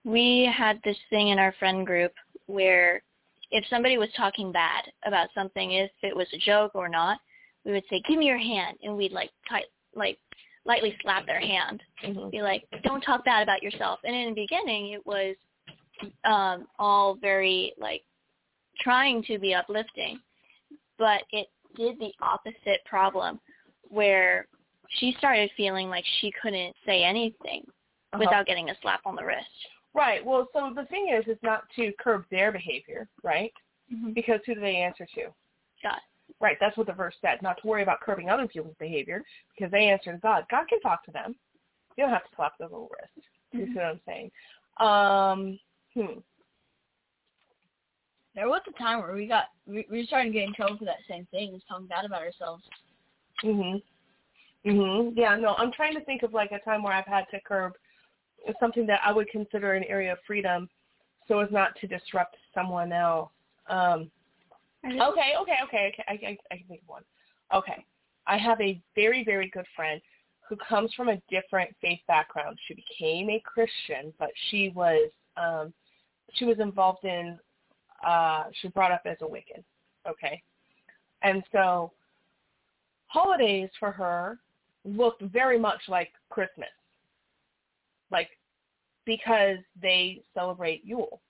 We had this thing in our friend group where if somebody was talking bad about something, if it was a joke or not, we would say, "Give me your hand," and we'd like tight, like lightly slap their hand, Mm-hmm. be like, "Don't talk bad about yourself." And in the beginning, it was um, all very like trying to be uplifting, but it did the opposite problem, where she started feeling like she couldn't say anything Uh-huh. without getting a slap on the wrist. Right. Well, so the thing is, is not to curb their behavior, right? Mm-hmm. Because who do they answer to? God. Right, that's what the verse said. Not to worry about curbing other people's behavior because they answer to God. God can talk to them. You don't have to slap their little wrist. You see what I'm saying? Um, hmm. There was a time where we got we, we started to get in trouble for that same thing, was talking bad about ourselves. Mhm. Mhm. Yeah. No, I'm trying to think of like a time where I've had to curb something that I would consider an area of freedom, so as not to disrupt someone else. Um, Okay, okay, okay, okay. I, I, I can think of one. Okay. I have a very, very good friend who comes from a different faith background. She became a Christian, but she was um she was involved in uh she brought up as a Wiccan. Okay. And so holidays for her looked very much like Christmas. Like because they celebrate Yule.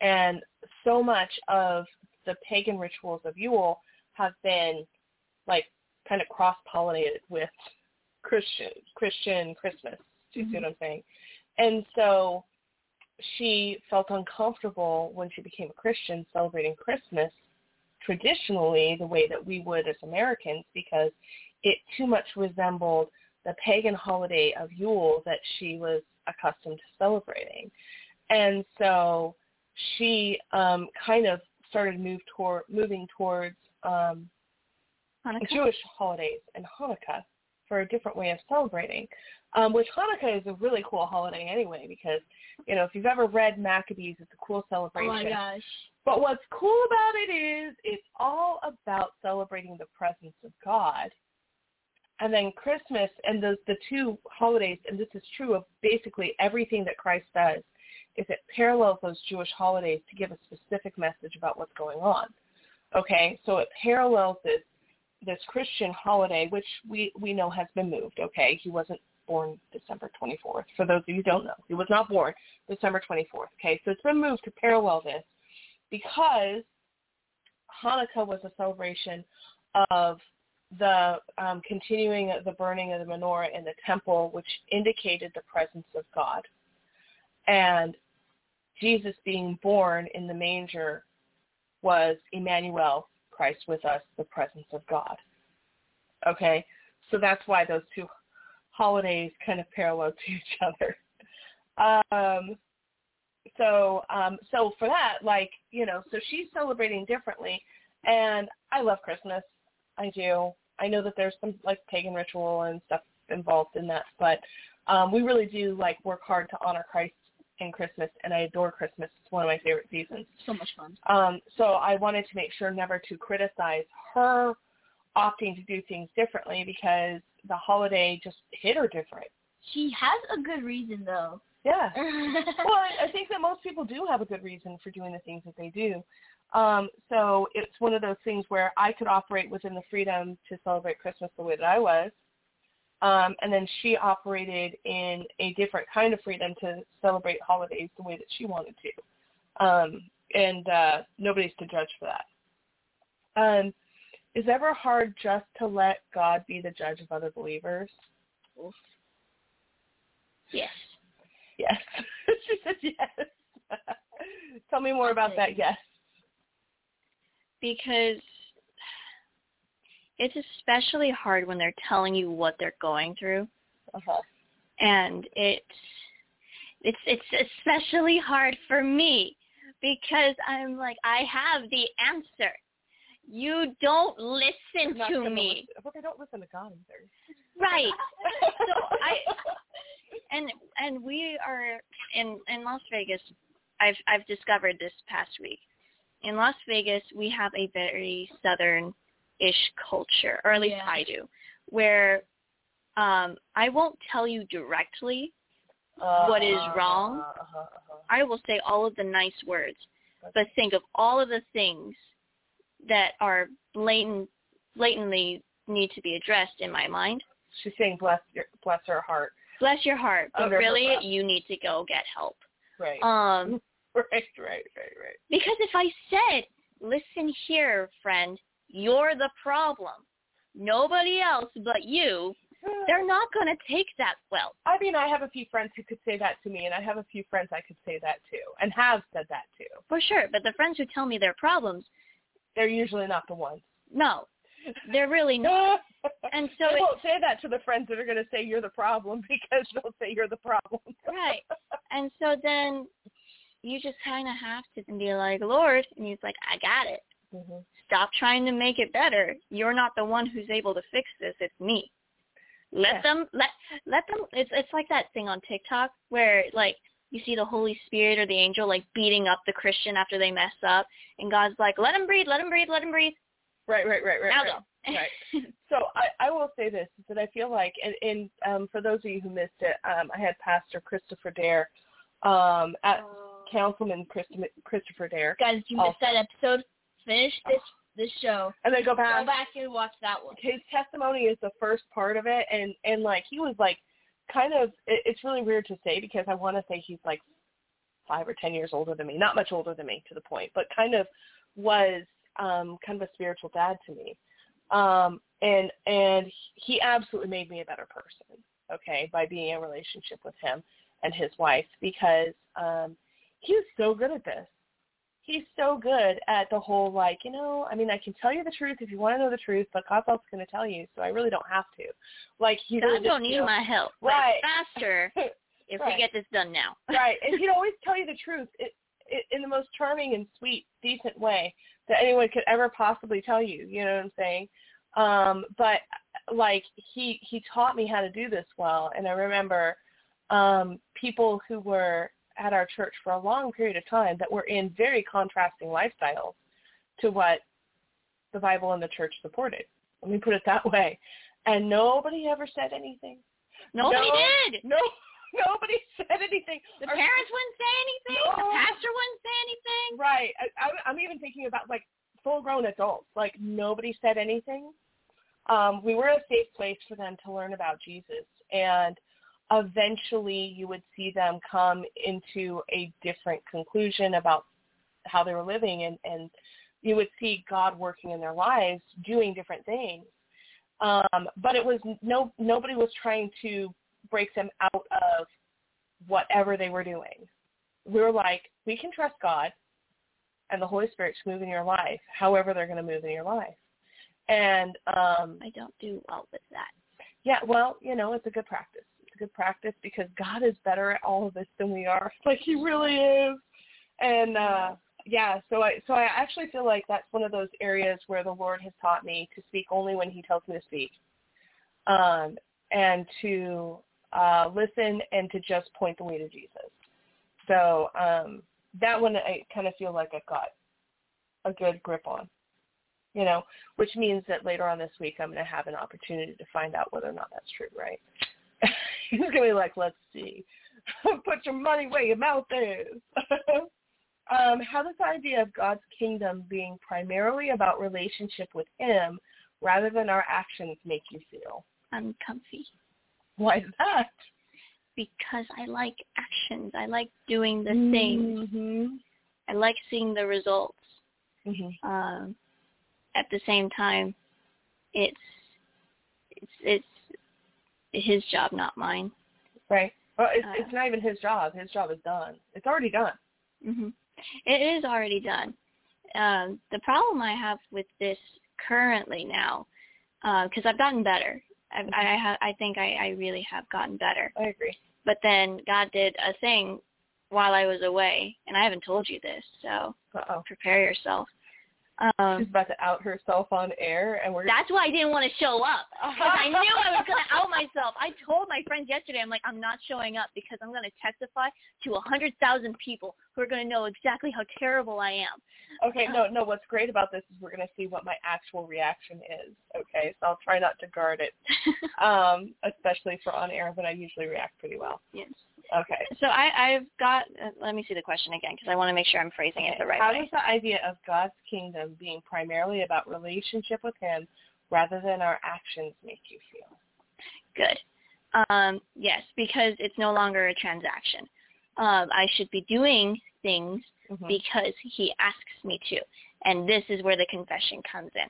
And so much of the pagan rituals of Yule have been like kind of cross pollinated with Christian Christian Christmas. Do you see what I'm saying? And so she felt uncomfortable when she became a Christian celebrating Christmas traditionally the way that we would as Americans because it too much resembled the pagan holiday of Yule that she was accustomed to celebrating. And so she um kind of started move toward moving towards um Hanukkah? Jewish holidays and Hanukkah for a different way of celebrating. Um, which Hanukkah is a really cool holiday anyway because, you know, if you've ever read Maccabees, it's a cool celebration. Oh my gosh. But what's cool about it is it's all about celebrating the presence of God. And then Christmas and the the two holidays, and this is true of basically everything that Christ does, is it parallels those Jewish holidays to give a specific message about what's going on. Okay, so it parallels this this Christian holiday, which we we know has been moved. Okay, he wasn't born December 24th. For those of you who don't know, he was not born December 24th. Okay, so it's been moved to parallel this because Hanukkah was a celebration of the um, continuing the burning of the menorah in the temple, which indicated the presence of God. And Jesus being born in the manger was Emmanuel, Christ with us, the presence of God. Okay, so that's why those two holidays kind of parallel to each other. Um, so um so for that like you know so she's celebrating differently and i love christmas i do i know that there's some like pagan ritual and stuff involved in that but um we really do like work hard to honor christ in christmas and i adore christmas it's one of my favorite seasons So much fun. um so i wanted to make sure never to criticize her opting to do things differently because the holiday just hit her different She has a good reason though. yeah well, I, I think that most people do have a good reason for doing the things that they do. Um, so it's one of those things where I could operate within the freedom to celebrate Christmas the way that I was. Um, and then she operated in a different kind of freedom to celebrate holidays the way that she wanted to. Um, and uh, nobody's to judge for that. Um, is it ever hard just to let God be the judge of other believers? Yes. Yes. she said yes. Tell me more about that. Yes. Because it's especially hard when they're telling you what they're going through. Uh-huh. and it's it's it's especially hard for me because I'm like I have the answer. You don't listen Not to me, listen- Well, they don't listen to God either. right? so I and and we are in in Las Vegas. I've I've discovered this past week. In Las Vegas, we have a very southern-ish culture, or at least Yeah. I do, where um, I won't tell you directly What is Uh-huh, wrong? uh-huh, uh-huh. I will say all of the nice words, but think of all of the things that are blatant, blatantly need to be addressed in my mind. She's saying bless your bless her heart. Bless your heart, but Under really you need to go get help. Right. Um, right. Right. Right. Right. because if I said, "Listen here, friend, you're the problem. Nobody else but you," they're not going to take that well. I mean, I have a few friends who could say that to me, and I have a few friends I could say that to, and have said that to. For sure, but the friends who tell me their problems, They're usually not the ones. no, they're really not. And so they won't say that to the friends that are going to say you're the problem because they'll say you're the problem. Right. And so then you just kind of have to be like, Lord, and he's like, I got it. Mhm. Stop trying to make it better. You're not the one who's able to fix this. It's me. Let Yeah. them let let them. It's it's like that thing on TikTok where like you see the Holy Spirit or the angel like beating up the Christian after they mess up, and God's like, let him breathe, let him breathe, let him breathe. Right, right, right, right. now right. go. Right. So I, I will say this is that I feel like, and, and um, for those of you who missed it, um, I had Pastor Christopher Dare, um, at Councilman Christ- Christopher Dare, Guys, you missed that episode. Finish this this show. and then go back. Go back and watch that one. His testimony is the first part of it, and and like he was like, kind of. It, it's really weird to say because I want to say he's like five or ten years older than me, not much older than me to the point, but kind of was um, kind of a spiritual dad to me. Um, and and he absolutely made me a better person, okay, by being in a relationship with him and his wife because um, he was so good at this. He's so good at the whole like, you know, I mean, I can tell you the truth if you want to know the truth, but God's also going to tell you, so I really don't have to. Like he God really don't just, need you know, my help. Right. faster if Right. we get this done now. right, and he'd always tell you the truth it, it, in the most charming and sweet, decent way that anyone could ever possibly tell you. You know what I'm saying? Um, but like he he taught me how to do this well, and I remember um, people who were at our church for a long period of time that were in very contrasting lifestyles to what the Bible and the church supported. Let me put it that way. And nobody ever said anything. Nobody No. did. No, nobody said anything. The Our- parents wouldn't say anything. No. The pastor wouldn't say anything. Right. I, I, I'm even thinking about like full-grown adults. Like nobody said anything. Um, we were a safe place for them to learn about Jesus, and eventually you would see them come into a different conclusion about how they were living, and and you would see God working in their lives, doing different things. Um, but it was no nobody was trying to break them out of whatever they were doing. We were like, we can trust God and the Holy Spirit to move in your life, however they're going to move in your life. And um, I don't do well with that. yeah, well, you know, it's a good practice. Good practice because God is better at all of this than we are. Like he really is. And uh yeah, so I so I actually feel like that's one of those areas where the Lord has taught me to speak only when he tells me to speak. Um and to uh listen and to just point the way to Jesus. So um that one I kind of feel like I've got a good grip on you know, which means that later on this week I'm going to have an opportunity to find out whether or not that's true, right? He's to be like, let's see. Put your money where your mouth is. um, how does the idea of God's kingdom being primarily about relationship with him rather than our actions make you feel? Uncomfy. Why is that? Because I like actions. I like doing the things. Mm-hmm. I like seeing the results. Mm-hmm. Um, at the same time, it's it's it's his job, not mine. Right. Well, it's, Uh, it's not even his job. His job is done. It's already done. hmm It is already done. Um, the problem I have with this currently now, because I've gotten better. I I, ha- I think I, I really have gotten better. I agree. But then God did a thing while I was away, and I haven't told you this, so Uh-oh. prepare yourself. Um, She's about to out herself on air, and we're That's why I didn't want to show up because I knew I was going to out myself. I told my friends yesterday, I'm like, I'm not showing up because I'm going to testify to a hundred thousand people who are going to know exactly how terrible I am. Okay, no, no. What's great about this is we're going to see what my actual reaction is. Okay, so I'll try not to guard it, um, especially for on air, but I usually react pretty well. yes. Okay. So I, I've got. Uh, let me see the question again because I want to make sure I'm phrasing it the right How way. does the idea of God's kingdom being primarily about relationship with Him rather than our actions make you feel? Good. Um, yes, because it's no longer a transaction. Um, I should be doing things Mhm. because he asks me to. And this is where the confession comes in.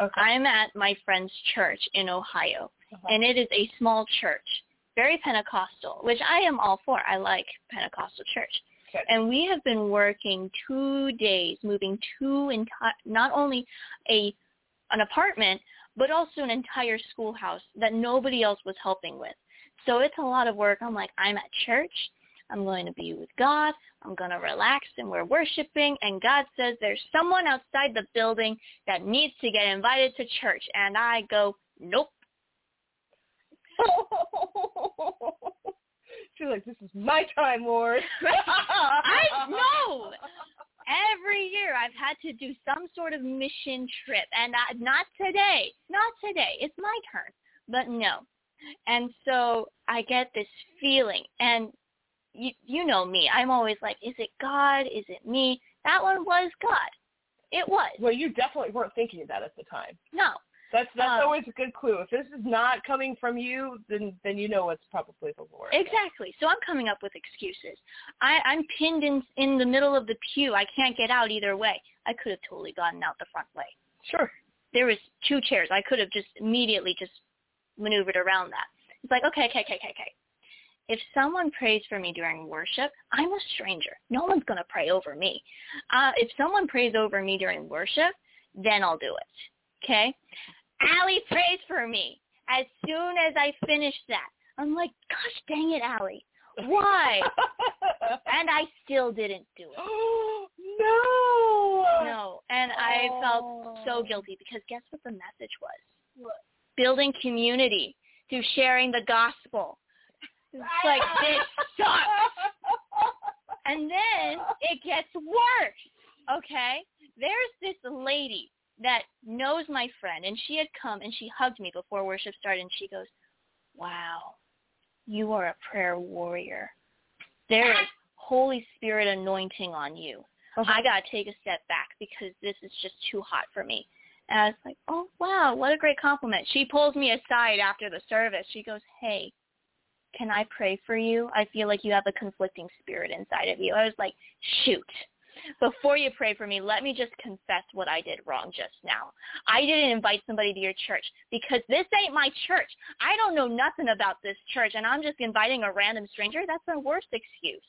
Okay. I'm at my friend's church in Ohio, Uh-huh. and it is a small church, very Pentecostal, which I am all for. I like Pentecostal church. Okay. And we have been working two days, moving two enti- not only a an apartment, but also an entire schoolhouse that nobody else was helping with. So it's a lot of work. I'm like, I'm at church. I'm going to be with God. I'm going to relax and we're worshiping. And God says there's someone outside the building that needs to get invited to church. And I go, nope. She's like, this is my time, Lord. I know. Every year I've had to do some sort of mission trip, and I, not today. Not today. It's my turn. But no. And so I get this feeling, and you you know me. I'm always like, is it God? Is it me? That one was God. It was. Well, you definitely weren't thinking of that at the time. No. That's that's Um, always a good clue. If this is not coming from you, then then you know it's probably the Lord. Exactly. So I'm coming up with excuses. I, I'm pinned in in the middle of the pew. I can't get out either way. I could have totally gotten out the front way. Sure. There was two chairs. I could have just immediately just maneuvered around that. It's like, okay, okay, okay, okay, okay. If someone prays for me during worship, I'm a stranger. No one's going to pray over me. Uh, if someone prays over me during worship, then I'll do it. Okay? Allie prays for me. As soon as I finish that, I'm like, gosh dang it, Allie. Why? and I still didn't do it. no. No. And I felt so oh. guilty because guess what the message was? Building community through sharing the gospel. It's like, this sucks. And then it gets worse. Okay? There's this lady that knows my friend and she had come and she hugged me before worship started and she goes, Wow, you are a prayer warrior. There is Holy Spirit anointing on you. Uh-huh. I gotta take a step back because this is just too hot for me. And I was like, oh wow, what a great compliment. She pulls me aside after the service. She goes, hey, can I pray for you? I feel like you have a conflicting spirit inside of you. I was like, shoot. Before you pray for me, let me just confess what I did wrong just now. I didn't invite somebody to your church because this ain't my church. I don't know nothing about this church and I'm just inviting a random stranger. That's the worst excuse.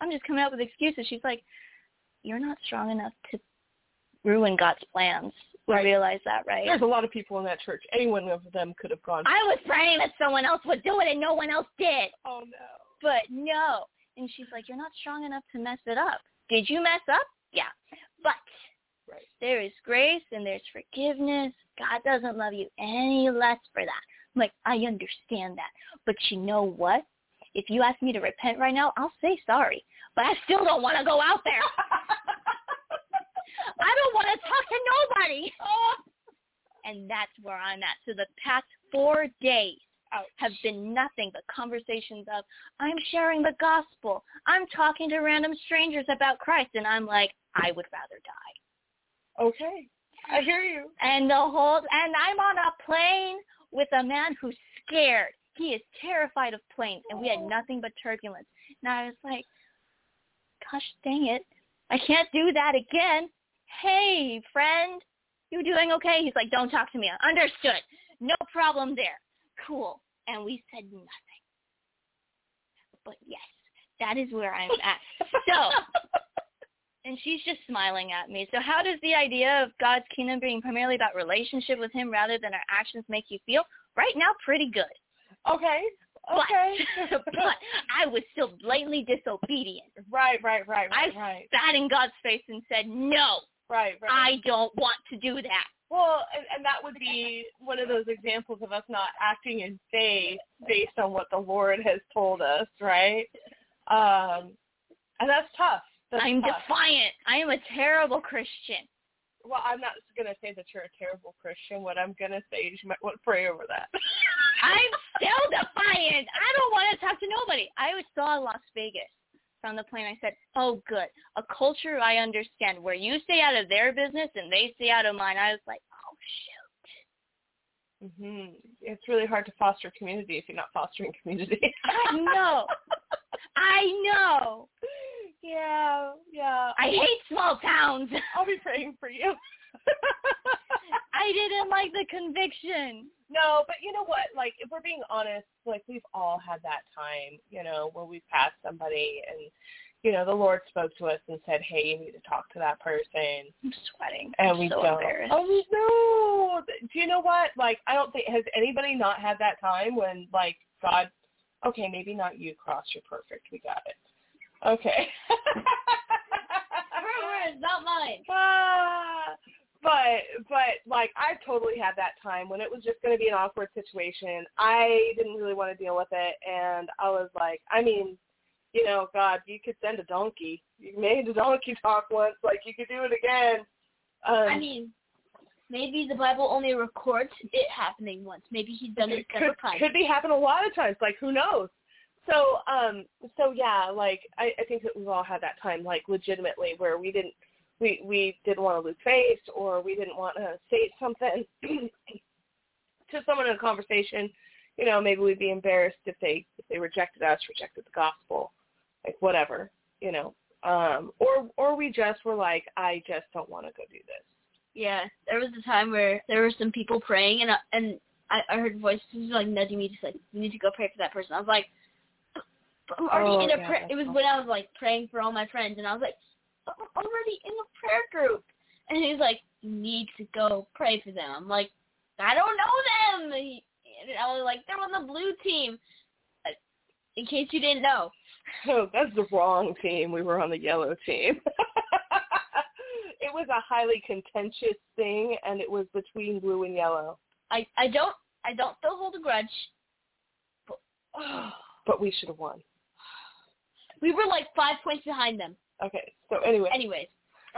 I'm just coming up with excuses. She's like, you're not strong enough to ruin God's plans Right. realize that, right? There's a lot of people in that church. Any one of them could have gone. I was praying that someone else would do it and no one else did. oh no. But no. And she's like, You're not strong enough to mess it up. Did you mess up? Yeah. But Right. there is grace and there's forgiveness. God doesn't love you any less for that. I'm like, I understand that. But you know what? If you ask me to repent right now, I'll say sorry. But I still don't want to go out there. I don't want to talk to nobody. Oh. And that's where I'm at. So the past four days. Have been nothing but conversations of I'm sharing the gospel. I'm talking to random strangers about Christ and I'm like, I would rather die. Okay. I hear you. And the whole and I'm on a plane with a man who's scared. He is terrified of planes and we had nothing but turbulence. And I was like, Gosh dang it. I can't do that again. Hey, friend, you doing okay? He's like, Don't talk to me. Understood. No problem there. Cool. And we said nothing. But yes, that is where I'm at. So and she's just smiling at me. So how does the idea of God's kingdom being primarily about relationship with him rather than our actions make you feel? Right now, pretty good. Okay. But, Okay. but I was still blatantly disobedient. right, right, right, I right, right, sat in God's face and said, no, right, right. I don't want to do that. Well, and, and that would be one of those examples of us not acting in faith based on what the Lord has told us, right? Um, and that's tough. That's I'm tough. defiant. I am a terrible Christian. Well, I'm not going to say that you're a terrible Christian. What I'm going to say is you might want to pray over that. I'm still defiant. I don't want to talk to nobody. I was saw Las Vegas from the plane. I said, "Oh, good, a culture I understand, where you stay out of their business and they stay out of mine." I was like, "Oh shoot." hmm It's really hard to foster community if you're not fostering community. I know. I know. Yeah, yeah. I hate small towns. I'll be praying for you. I didn't like the conviction. No, but you know what? Like, if we're being honest, like we've all had that time, you know, where we've passed somebody and, you know, the Lord spoke to us and said, "Hey, you need to talk to that person," I'm sweating. and I'm we so don't. embarrassed. Oh no! Do you know what? Like, I don't think has anybody not had that time when like God, okay, maybe not you, Cross, you're perfect, we got it. Okay. Her words, not mine. Ah, but but like I totally had that time when it was just going to be an awkward situation. I didn't really want to deal with it, and I was like, I mean, you know, God, you could send a donkey. You made a donkey talk once, like you could do it again. Um, I mean, maybe the Bible only records it happening once. Maybe he's done it it could, several times. could be happen a lot of times. Like who knows? So um, so yeah, like I, I think that we've all had that time, like legitimately, where we didn't we we didn't want to lose face or we didn't want to say something to someone in a conversation. You know, maybe we'd be embarrassed if they if they rejected us, rejected the gospel, like whatever. You know, um, or or we just were like, I just don't want to go do this. Yeah, there was a time where there were some people praying, and I, and I, I heard voices like nudging me, just like you need to go pray for that person. I was like, but I'm already Oh, in a yeah, prayer. It was when I was like praying for all my friends, and I was like, already in a prayer group. And he's like, you need to go pray for them. I'm like, I don't know them. And I was like, they're on the blue team. Uh, In case you didn't know. Oh, that's the wrong team. We were on the yellow team. it was a highly contentious thing, and it was between blue and yellow. I I don't I don't still hold a grudge. But But we should have won. We were like five points behind them. Okay, so anyway. Anyways,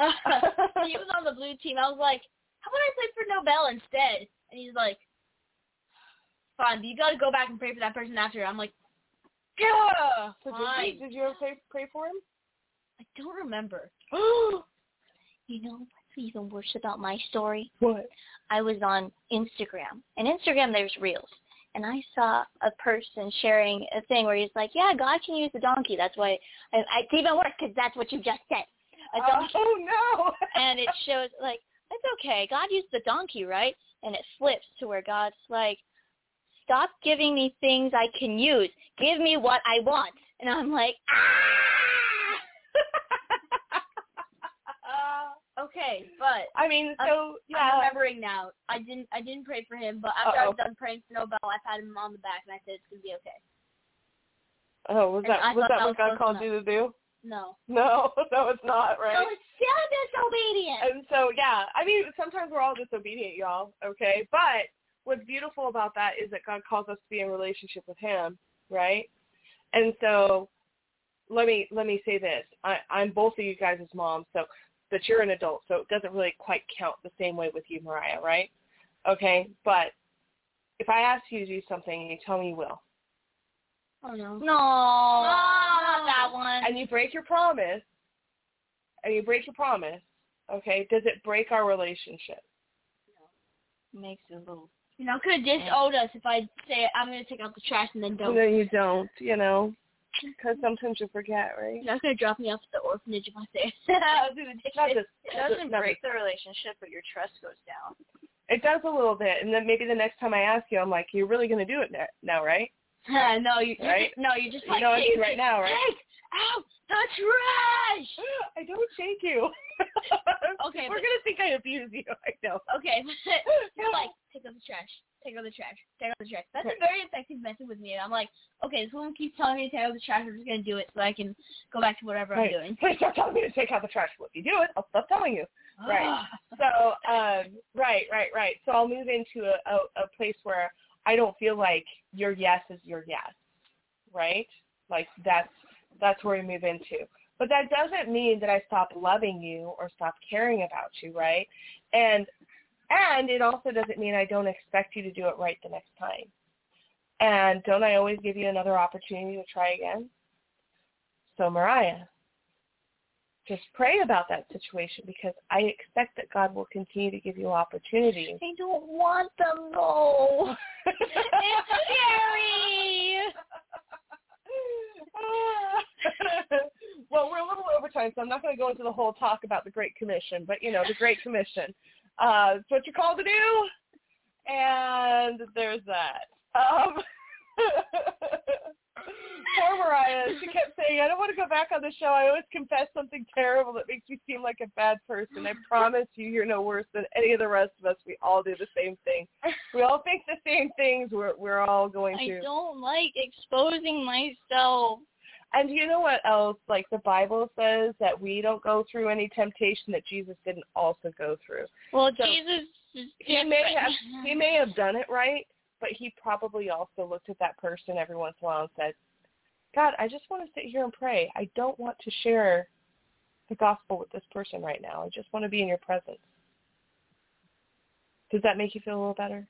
he was on the blue team. I was like, how about I play for Nobel instead? And he's like, fine, but you got to go back and pray for that person after. I'm like, yeah, So did, fine. you, did you ever pray, pray for him? I don't remember. You know what's even worse about my story? what? I was on Instagram, and Instagram there's reels, and I saw a person sharing a thing where he's like, "Yeah, God can use the donkey." That's why I, I, it's even worse because that's what you just said. A donkey, Oh no! and it shows like that's okay. God used the donkey, right? And it flips to where God's like, "Stop giving me things I can use. Give me what I want." And I'm like, "Ah, Okay, but I mean, so I'm yeah. remembering now. I didn't I didn't pray for him, but after Uh-oh. I've done praying for Nobel, I pat him on the back and I said it's gonna be okay. Oh, was And that was that that what God called enough. you to do? No. No, no, it's not, right? No, it's still disobedient. And so, yeah, I mean, sometimes we're all disobedient, y'all. Okay, but what's beautiful about that is that God calls us to be in relationship with Him, right? And so, let me let me say this: I, I'm both of you guys' moms, so but you're an adult, so it doesn't really quite count the same way with you, Moriah, right? Okay, but if I ask you to do something and you tell me you will, Oh no. No, not that one. and you break your promise, and you break your promise, okay, does it break our relationship? No. Makes it a little. you know, not gonna disown us if I say I'm gonna take out the trash and then don't. No, you don't, you know, because sometimes you forget, right? You're not gonna drop me off at the orphanage if I say I'll do the Not just, It doesn't not break the relationship, but your trust goes down. It does a little bit, and then maybe the next time I ask you, I'm like, "You're really going to do it now, right?" no, you Right? no, you're just You like know what I mean right now, right? Out the trash. I don't shake you. Okay, we're gonna think I abuse you. I know. Okay, you're like take out the trash, take out the trash, take out the trash. That's a very effective method with me. And I'm like, okay, this woman keeps telling me to take out the trash. I'm just gonna do it so I can go back to whatever Right. I'm doing. Please stop telling me to take out the trash. Well, if you do it, I'll stop telling you. Right. So, um, right, right, right. So I'll move into a, a, a place where I don't feel like your yes is your yes, right? Like that's that's where we move into. But that doesn't mean that I stop loving you or stop caring about you, right? And and it also doesn't mean I don't expect you to do it right the next time. And don't I always give you another opportunity to try again? So Moriah, just pray about that situation because I expect that God will continue to give you opportunities. I don't want them though. it's scary. well, we're a little over time, so I'm not going to go into the whole talk about the Great Commission, but you know, the Great Commission. Uh, it's what you're called to do, and there's that. Um, poor Moriah, she kept saying, I don't want to go back on the show. I always confess something terrible that makes me seem like a bad person. I promise you, you're no worse than any of the rest of us. We all do the same thing. We all think the same things. We're we're all going through. I don't like exposing myself. And you know what else? Like the Bible says that we don't go through any temptation that Jesus didn't also go through. Well, So, Jesus He may have he may have done it right, but he probably also looked at that person every once in a while and said, God, I just want to sit here and pray. I don't want to share the gospel with this person right now. I just want to be in your presence. Does that make you feel a little better?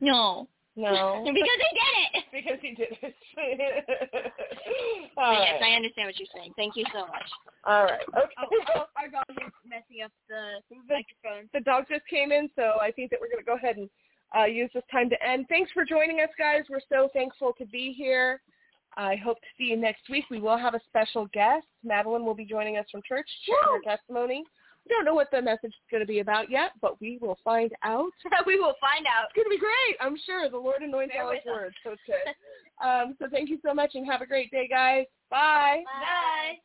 No, No. because I did it. because he did it. But All yes, right. I understand what you're saying. Thank you so much. All right. Okay. Oh, our dog is messing up the microphone. the dog just came in, so I think that we're going to go ahead and uh, use this time to end. Thanks for joining us, guys. We're so thankful to be here. I hope to see you next week. We will have a special guest. Madeline will be joining us from church, sharing her testimony. We don't know what the message is going to be about yet, but we will find out. we will find out. It's going to be great. I'm sure the Lord anoints all his words. So it's good. um, so thank you so much and have a great day, guys. Bye. Bye.